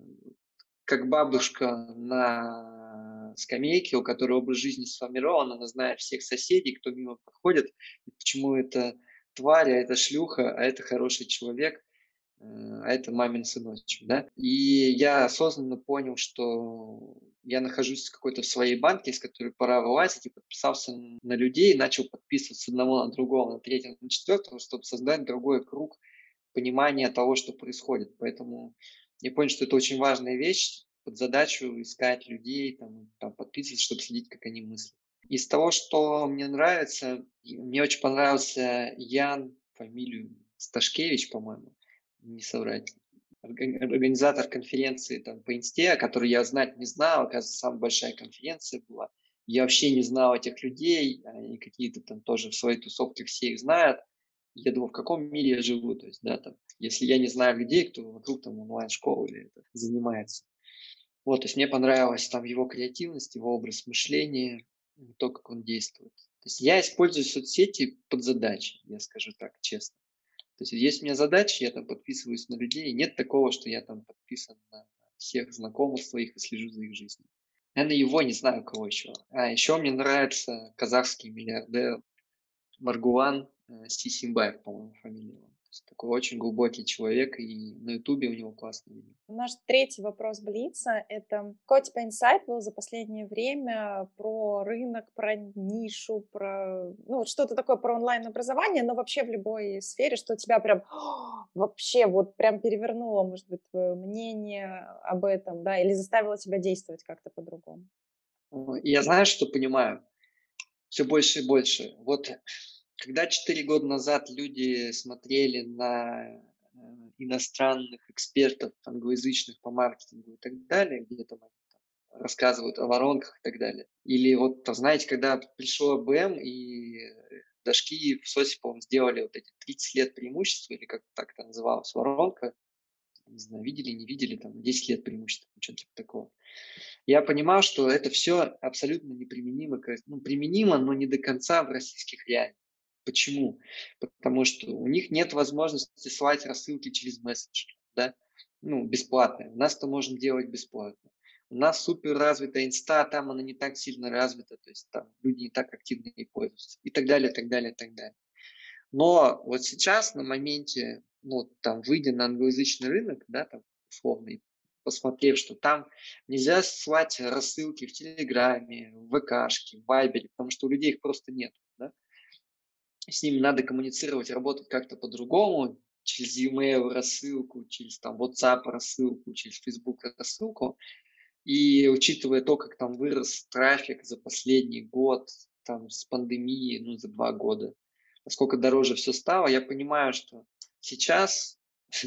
как бабушка на скамейке, у которой образ жизни сформирован, она знает всех соседей, кто мимо проходит, и почему это тварь, а это шлюха, а это хороший человек, э, а это мамин сыночек, да. И я осознанно понял, что я нахожусь в какой-то своей банке, из которой пора вылазить, и подписался на людей, начал подписываться одного на другого, на третьего, на четвертого, чтобы создать другой круг понимания того, что происходит. Поэтому я понял, что это очень важная вещь, под задачу искать людей, там, там подписываться, чтобы следить, как они мыслят. Из того, что мне нравится, мне очень понравился Ян, фамилию Сташкевич, по-моему, не соврать организатор конференции там, по инсте, который я знать не знал, оказывается, самая большая конференция была. Я вообще не знал этих людей, они какие-то там тоже в своей тусовке все их знают. Я думал, в каком мире я живу, то есть, да, там, если я не знаю людей, кто вокруг там онлайн-школы или это занимается. Вот, то есть мне понравилась там его креативность, его образ мышления, то, как он действует. То есть я использую соцсети под задачи, я скажу так честно. То есть есть у меня задачи, я там подписываюсь на людей. Нет такого, что я там подписан на всех знакомых своих и слежу за их жизнью. Наверное, его не знаю, кого еще. А еще мне нравится казахский миллиардер Маргуан э, Сисимбаев, по-моему, фамилия такой очень глубокий человек, и на Ютубе у него классные видео. Наш третий вопрос Блица — это какой у тебя инсайт был за последнее время про рынок, про нишу, про ну, что-то такое про онлайн-образование, но вообще в любой сфере, что тебя прям вообще вот прям перевернуло, может быть, твое мнение об этом, да, или заставило тебя действовать как-то по-другому? Я знаю, что понимаю все больше и больше. Вот когда четыре года назад люди смотрели на э, иностранных экспертов англоязычных по маркетингу и так далее, где там они там рассказывают о воронках и так далее. Или вот, знаете, когда пришло БМ и Дашки в СОСе, по-моему, сделали вот эти 30 лет преимущества, или как так это называлось, воронка, не знаю, видели, не видели, там 10 лет преимущества, что-то типа такого. Я понимал, что это все абсолютно неприменимо, ну, применимо, но не до конца в российских реалиях. Почему? Потому что у них нет возможности слать рассылки через мессенджер, да, ну, бесплатно. У нас это можем делать бесплатно. У нас супер развитая инста, там она не так сильно развита, то есть там люди не так активно ей пользуются и так далее, так далее, так далее. Но вот сейчас на моменте, ну, там, выйдя на англоязычный рынок, да, там, условно, и посмотрев, что там нельзя слать рассылки в Телеграме, в ВКшке, в Вайбере, потому что у людей их просто нет с ними надо коммуницировать, работать как-то по-другому, через e-mail рассылку, через там WhatsApp рассылку, через Facebook рассылку. И учитывая то, как там вырос трафик за последний год, там с пандемией, ну, за два года, насколько дороже все стало, я понимаю, что сейчас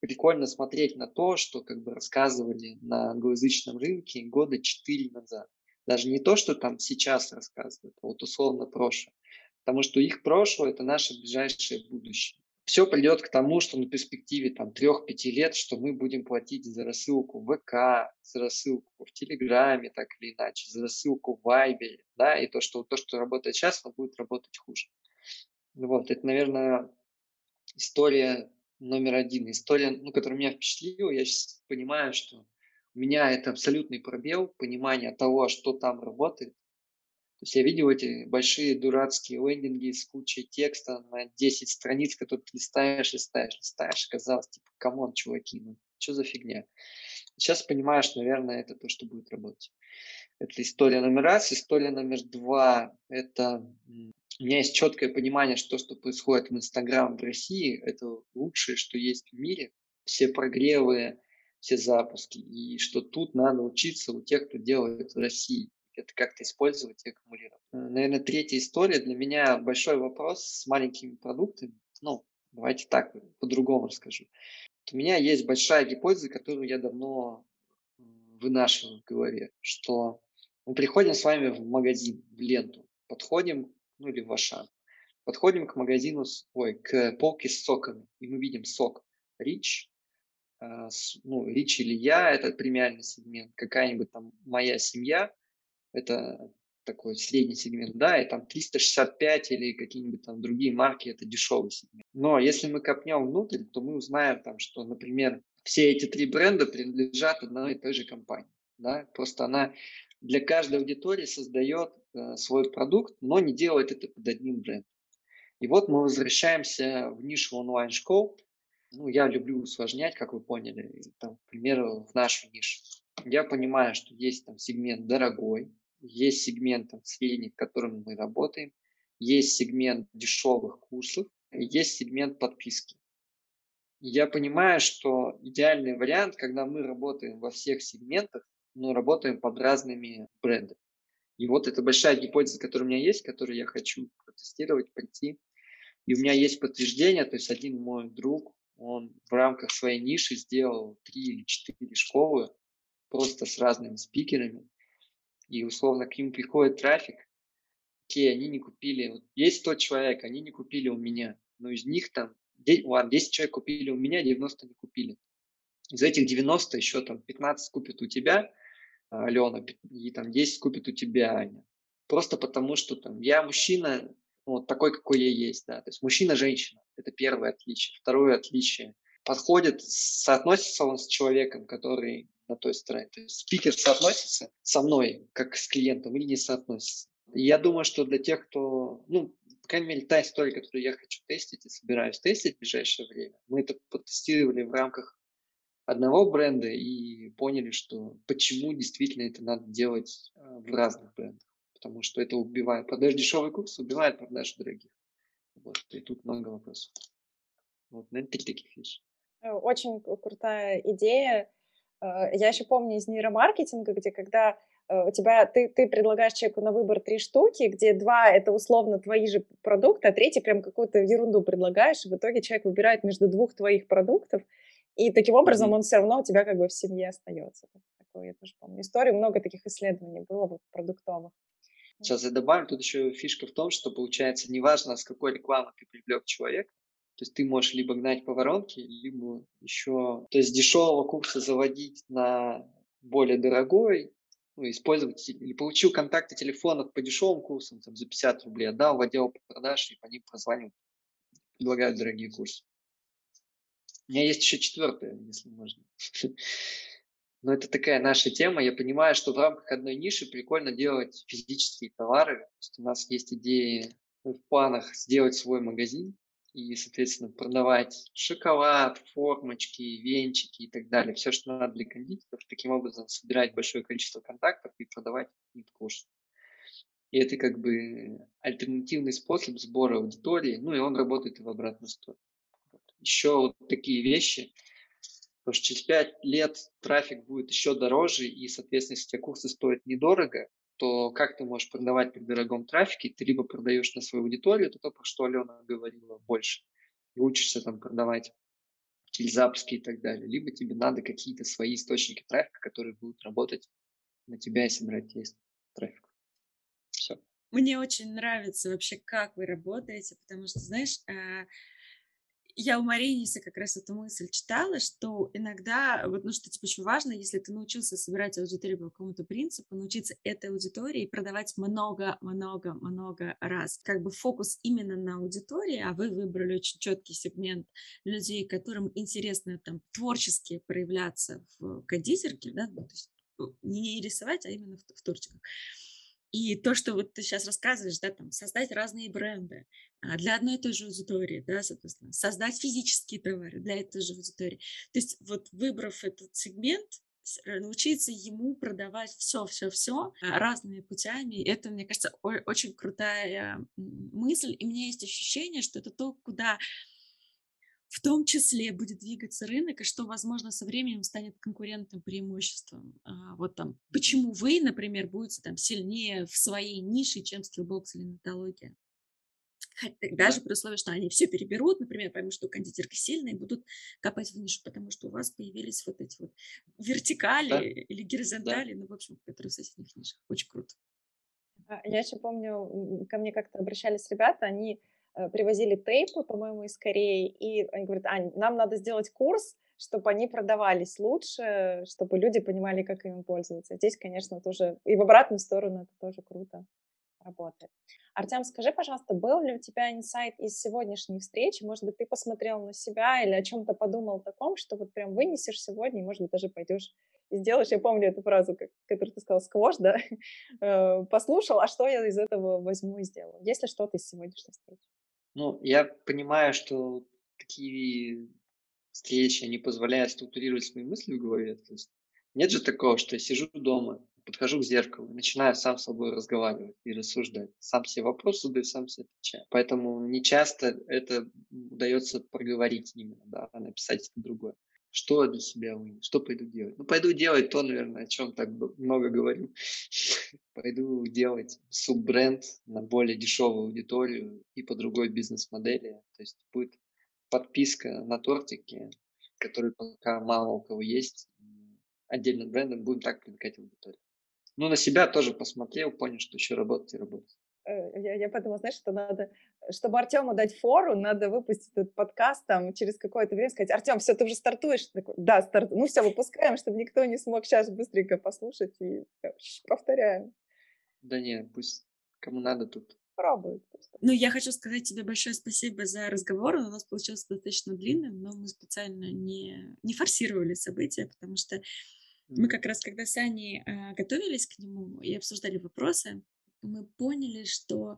прикольно смотреть на то, что как бы рассказывали на англоязычном рынке года четыре назад. Даже не то, что там сейчас рассказывают, а вот условно прошлое потому что их прошлое – это наше ближайшее будущее. Все придет к тому, что на перспективе там, 3-5 лет, что мы будем платить за рассылку в ВК, за рассылку в Телеграме, так или иначе, за рассылку в Вайбере, да, и то, что то, что работает сейчас, оно будет работать хуже. Вот, это, наверное, история номер один. История, ну, которая меня впечатлила, я сейчас понимаю, что у меня это абсолютный пробел понимания того, что там работает, то есть я видел эти большие дурацкие лендинги с кучей текста на 10 страниц, которые ты листаешь, листаешь, листаешь. Казалось, типа, come on, чуваки, ну что за фигня? Сейчас понимаешь, наверное, это то, что будет работать. Это история номер раз. История номер два – это у меня есть четкое понимание, что то, что происходит в Инстаграм в России, это лучшее, что есть в мире. Все прогревы, все запуски. И что тут надо учиться у тех, кто делает в России. Это как-то использовать и аккумулировать. Э, наверное, третья история для меня большой вопрос с маленькими продуктами. Ну, давайте так, по-другому расскажу. У меня есть большая гипотеза, которую я давно вынашиваю в голове, что мы приходим с вами в магазин, в ленту, подходим, ну или в Ашан, подходим к магазину, ой, к полке с соками, и мы видим сок Рич, э, ну, Рич или я, это премиальный сегмент, какая-нибудь там моя семья, это такой средний сегмент, да, и там 365 или какие-нибудь там другие марки, это дешевый сегмент. Но если мы копнем внутрь, то мы узнаем там, что, например, все эти три бренда принадлежат одной и той же компании, да, просто она для каждой аудитории создает э, свой продукт, но не делает это под одним брендом. И вот мы возвращаемся в нишу онлайн-школ. Ну, я люблю усложнять, как вы поняли, там, к примеру, в нашу нишу. Я понимаю, что есть там сегмент дорогой, есть сегмент там, средний, в котором мы работаем, есть сегмент дешевых курсов, есть сегмент подписки. Я понимаю, что идеальный вариант, когда мы работаем во всех сегментах, но работаем под разными брендами. И вот это большая гипотеза, которая у меня есть, которую я хочу протестировать, прийти. И у меня есть подтверждение, то есть один мой друг, он в рамках своей ниши сделал три или четыре школы просто с разными спикерами и условно к ним приходит трафик, окей, они не купили, вот есть 100 человек, они не купили у меня, но из них там, 10, ладно, 10 человек купили у меня, 90 не купили. Из этих 90 еще там 15 купят у тебя, а, Алена, и там 10 купит у тебя, Аня. Просто потому, что там я мужчина, ну, вот такой, какой я есть, да. То есть мужчина-женщина, это первое отличие. Второе отличие. Подходит, соотносится он с человеком, который на той стороне. То есть спикер соотносится со мной, как с клиентом, или не соотносится. Я думаю, что для тех, кто, ну, по крайней мере, та история, которую я хочу тестить и собираюсь тестить в ближайшее время, мы это потестировали в рамках одного бренда и поняли, что почему действительно это надо делать э, в разных брендах. Потому что это убивает. Продаж дешевый курс убивает продажи дорогих. Вот. И тут много вопросов. Вот, наверное, три таких вещи. Э, очень крутая идея. Э, я еще помню из нейромаркетинга, где когда э, у тебя ты, ты предлагаешь человеку на выбор три штуки, где два это условно твои же продукты, а третий прям какую-то ерунду предлагаешь, и в итоге человек выбирает между двух твоих продуктов, и таким образом он все равно у тебя как бы в семье остается. Такое я тоже помню. Историю много таких исследований было вот продуктовых. Сейчас я добавлю, тут еще фишка в том, что получается неважно, с какой рекламы ты привлек человека, то есть ты можешь либо гнать по воронке, либо еще, то есть дешевого курса заводить на более дорогой, ну, использовать, или получил контакты телефонов по дешевым курсам, там, за 50 рублей, отдал в отдел продаж, и по ним прозванивают, предлагают дорогие курсы. У меня есть еще четвертое, если можно. Но это такая наша тема. Я понимаю, что в рамках одной ниши прикольно делать физические товары. То есть у нас есть идеи в планах сделать свой магазин, и, соответственно, продавать шоколад, формочки, венчики и так далее. Все, что надо для кондитеров, таким образом собирать большое количество контактов и продавать их курс. И это как бы альтернативный способ сбора аудитории, ну и он работает и в обратную сторону. Еще вот такие вещи, потому что через 5 лет трафик будет еще дороже, и, соответственно, если тебе курсы стоят недорого, то как ты можешь продавать при дорогом трафике? Ты либо продаешь на свою аудиторию, это то, про что Алена говорила больше, и учишься там продавать через запуски и так далее, либо тебе надо какие-то свои источники трафика, которые будут работать на тебя и собирать весь трафик. Все. Мне очень нравится вообще, как вы работаете, потому что, знаешь, а, я у Мариниса как раз эту мысль читала, что иногда, вот, ну, что, типа, очень важно, если ты научился собирать аудиторию по какому-то принципу, научиться этой аудитории продавать много-много-много раз. Как бы фокус именно на аудитории, а вы выбрали очень четкий сегмент людей, которым интересно там творчески проявляться в кондитерке, да, ну, то есть ну, не рисовать, а именно в, в тортиках. И то, что вот ты сейчас рассказываешь, да, там, создать разные бренды а, для одной и той же аудитории, да, соответственно, создать физические товары для этой же аудитории. То есть вот выбрав этот сегмент, э, научиться ему продавать все, все, все разными путями. Это, мне кажется, очень крутая мысль. И у меня есть ощущение, что это то, куда в том числе будет двигаться рынок, и что, возможно, со временем станет конкурентным преимуществом. А, вот там, почему вы, например, будете там сильнее в своей нише, чем Skillbox или Нетология. Даже при условии, что они все переберут, например, поймут, что кондитерка сильная, и будут копать в нишу, потому что у вас появились вот эти вот вертикали да. или горизонтали, да. ну, в общем, которые в соседних нишах. Очень круто. Я еще помню, ко мне как-то обращались ребята, они привозили тейпы, по-моему, из Кореи, и они говорят, Ань, нам надо сделать курс, чтобы они продавались лучше, чтобы люди понимали, как им пользоваться. Здесь, конечно, тоже и в обратную сторону это тоже круто работает. Артем, скажи, пожалуйста, был ли у тебя инсайт из сегодняшней встречи? Может быть, ты посмотрел на себя или о чем-то подумал таком, что вот прям вынесешь сегодня, и, может быть, даже пойдешь и сделаешь. Я помню эту фразу, которую ты сказал, сквош, да? Э, послушал, а что я из этого возьму и сделаю? Есть ли что-то из сегодняшней встречи? Ну, я понимаю, что такие встречи не позволяют структурировать свои мысли в голове. То есть нет же такого, что я сижу дома, подхожу к зеркалу, начинаю сам с собой разговаривать и рассуждать. Сам себе вопросы задаю, сам себе отвечаю. Поэтому не часто это удается проговорить именно, да, написать это другое. Что для себя вынес? Что пойду делать? Ну, пойду делать то, наверное, о чем так много говорю. пойду делать суббренд на более дешевую аудиторию и по другой бизнес-модели. То есть будет подписка на тортики, который пока мало у кого есть, отдельным брендом будем так привлекать аудиторию. Ну, на себя тоже посмотрел, понял, что еще работать и работать. Э, я, я подумала, знаешь, что надо, чтобы Артему дать фору, надо выпустить этот подкаст там через какое-то время, сказать, Артем, все, ты уже стартуешь? Такой, да, старт. Ну все, выпускаем, чтобы никто не смог сейчас быстренько послушать и повторяем. Да нет, пусть кому надо тут пробуют. Ну, я хочу сказать тебе большое спасибо за разговор. Он у нас получился достаточно длинным, но мы специально не, не форсировали события, потому что мы как раз, когда с Аней э, готовились к нему и обсуждали вопросы, мы поняли, что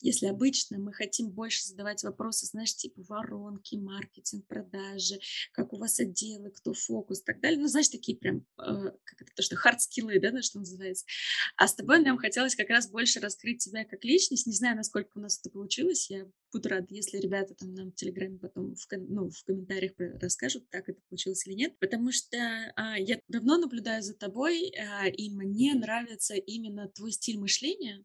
если обычно мы хотим больше задавать вопросы, знаешь, типа воронки, маркетинг, продажи, как у вас отделы, кто фокус и так далее, ну, знаешь, такие прям, э, как это, то, что хард-скиллы, да, что называется. А с тобой нам хотелось как раз больше раскрыть тебя как личность. Не знаю, насколько у нас это получилось. Я буду рада, если ребята там нам в Телеграме потом в, ну, в комментариях расскажут, так это получилось или нет. Потому что а, я давно наблюдаю за тобой, а, и мне нравится именно твой стиль мышления,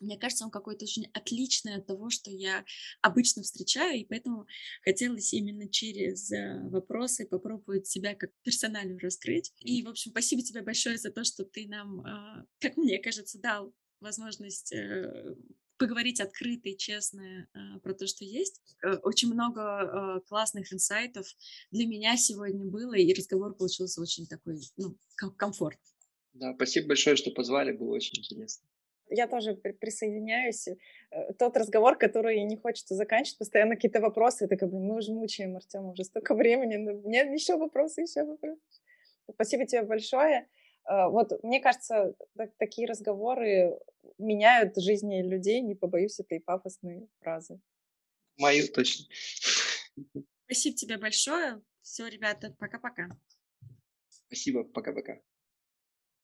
мне кажется, он какой-то очень отличный от того, что я обычно встречаю, и поэтому хотелось именно через э, вопросы попробовать себя как персоналию раскрыть. И, в общем, спасибо тебе большое за то, что ты нам, а, как мне кажется, дал возможность э, поговорить открыто и честно а, про то, что есть. Э, очень много классных инсайтов для меня сегодня было, и разговор получился очень такой, ну, комфортный. Да, спасибо большое, что позвали, было очень интересно я тоже присоединяюсь. Э, тот разговор, который не хочется заканчивать, постоянно какие-то вопросы. Я такая, блин, мы уже мучаем Артема уже столько времени. Нет, еще вопросы, еще вопросы. Спасибо тебе большое. Э, вот мне кажется, такие разговоры меняют жизни людей. Не побоюсь этой пафосной фразы. Мою точно. Спасибо тебе большое. Все, ребята, пока-пока. Спасибо, пока-пока.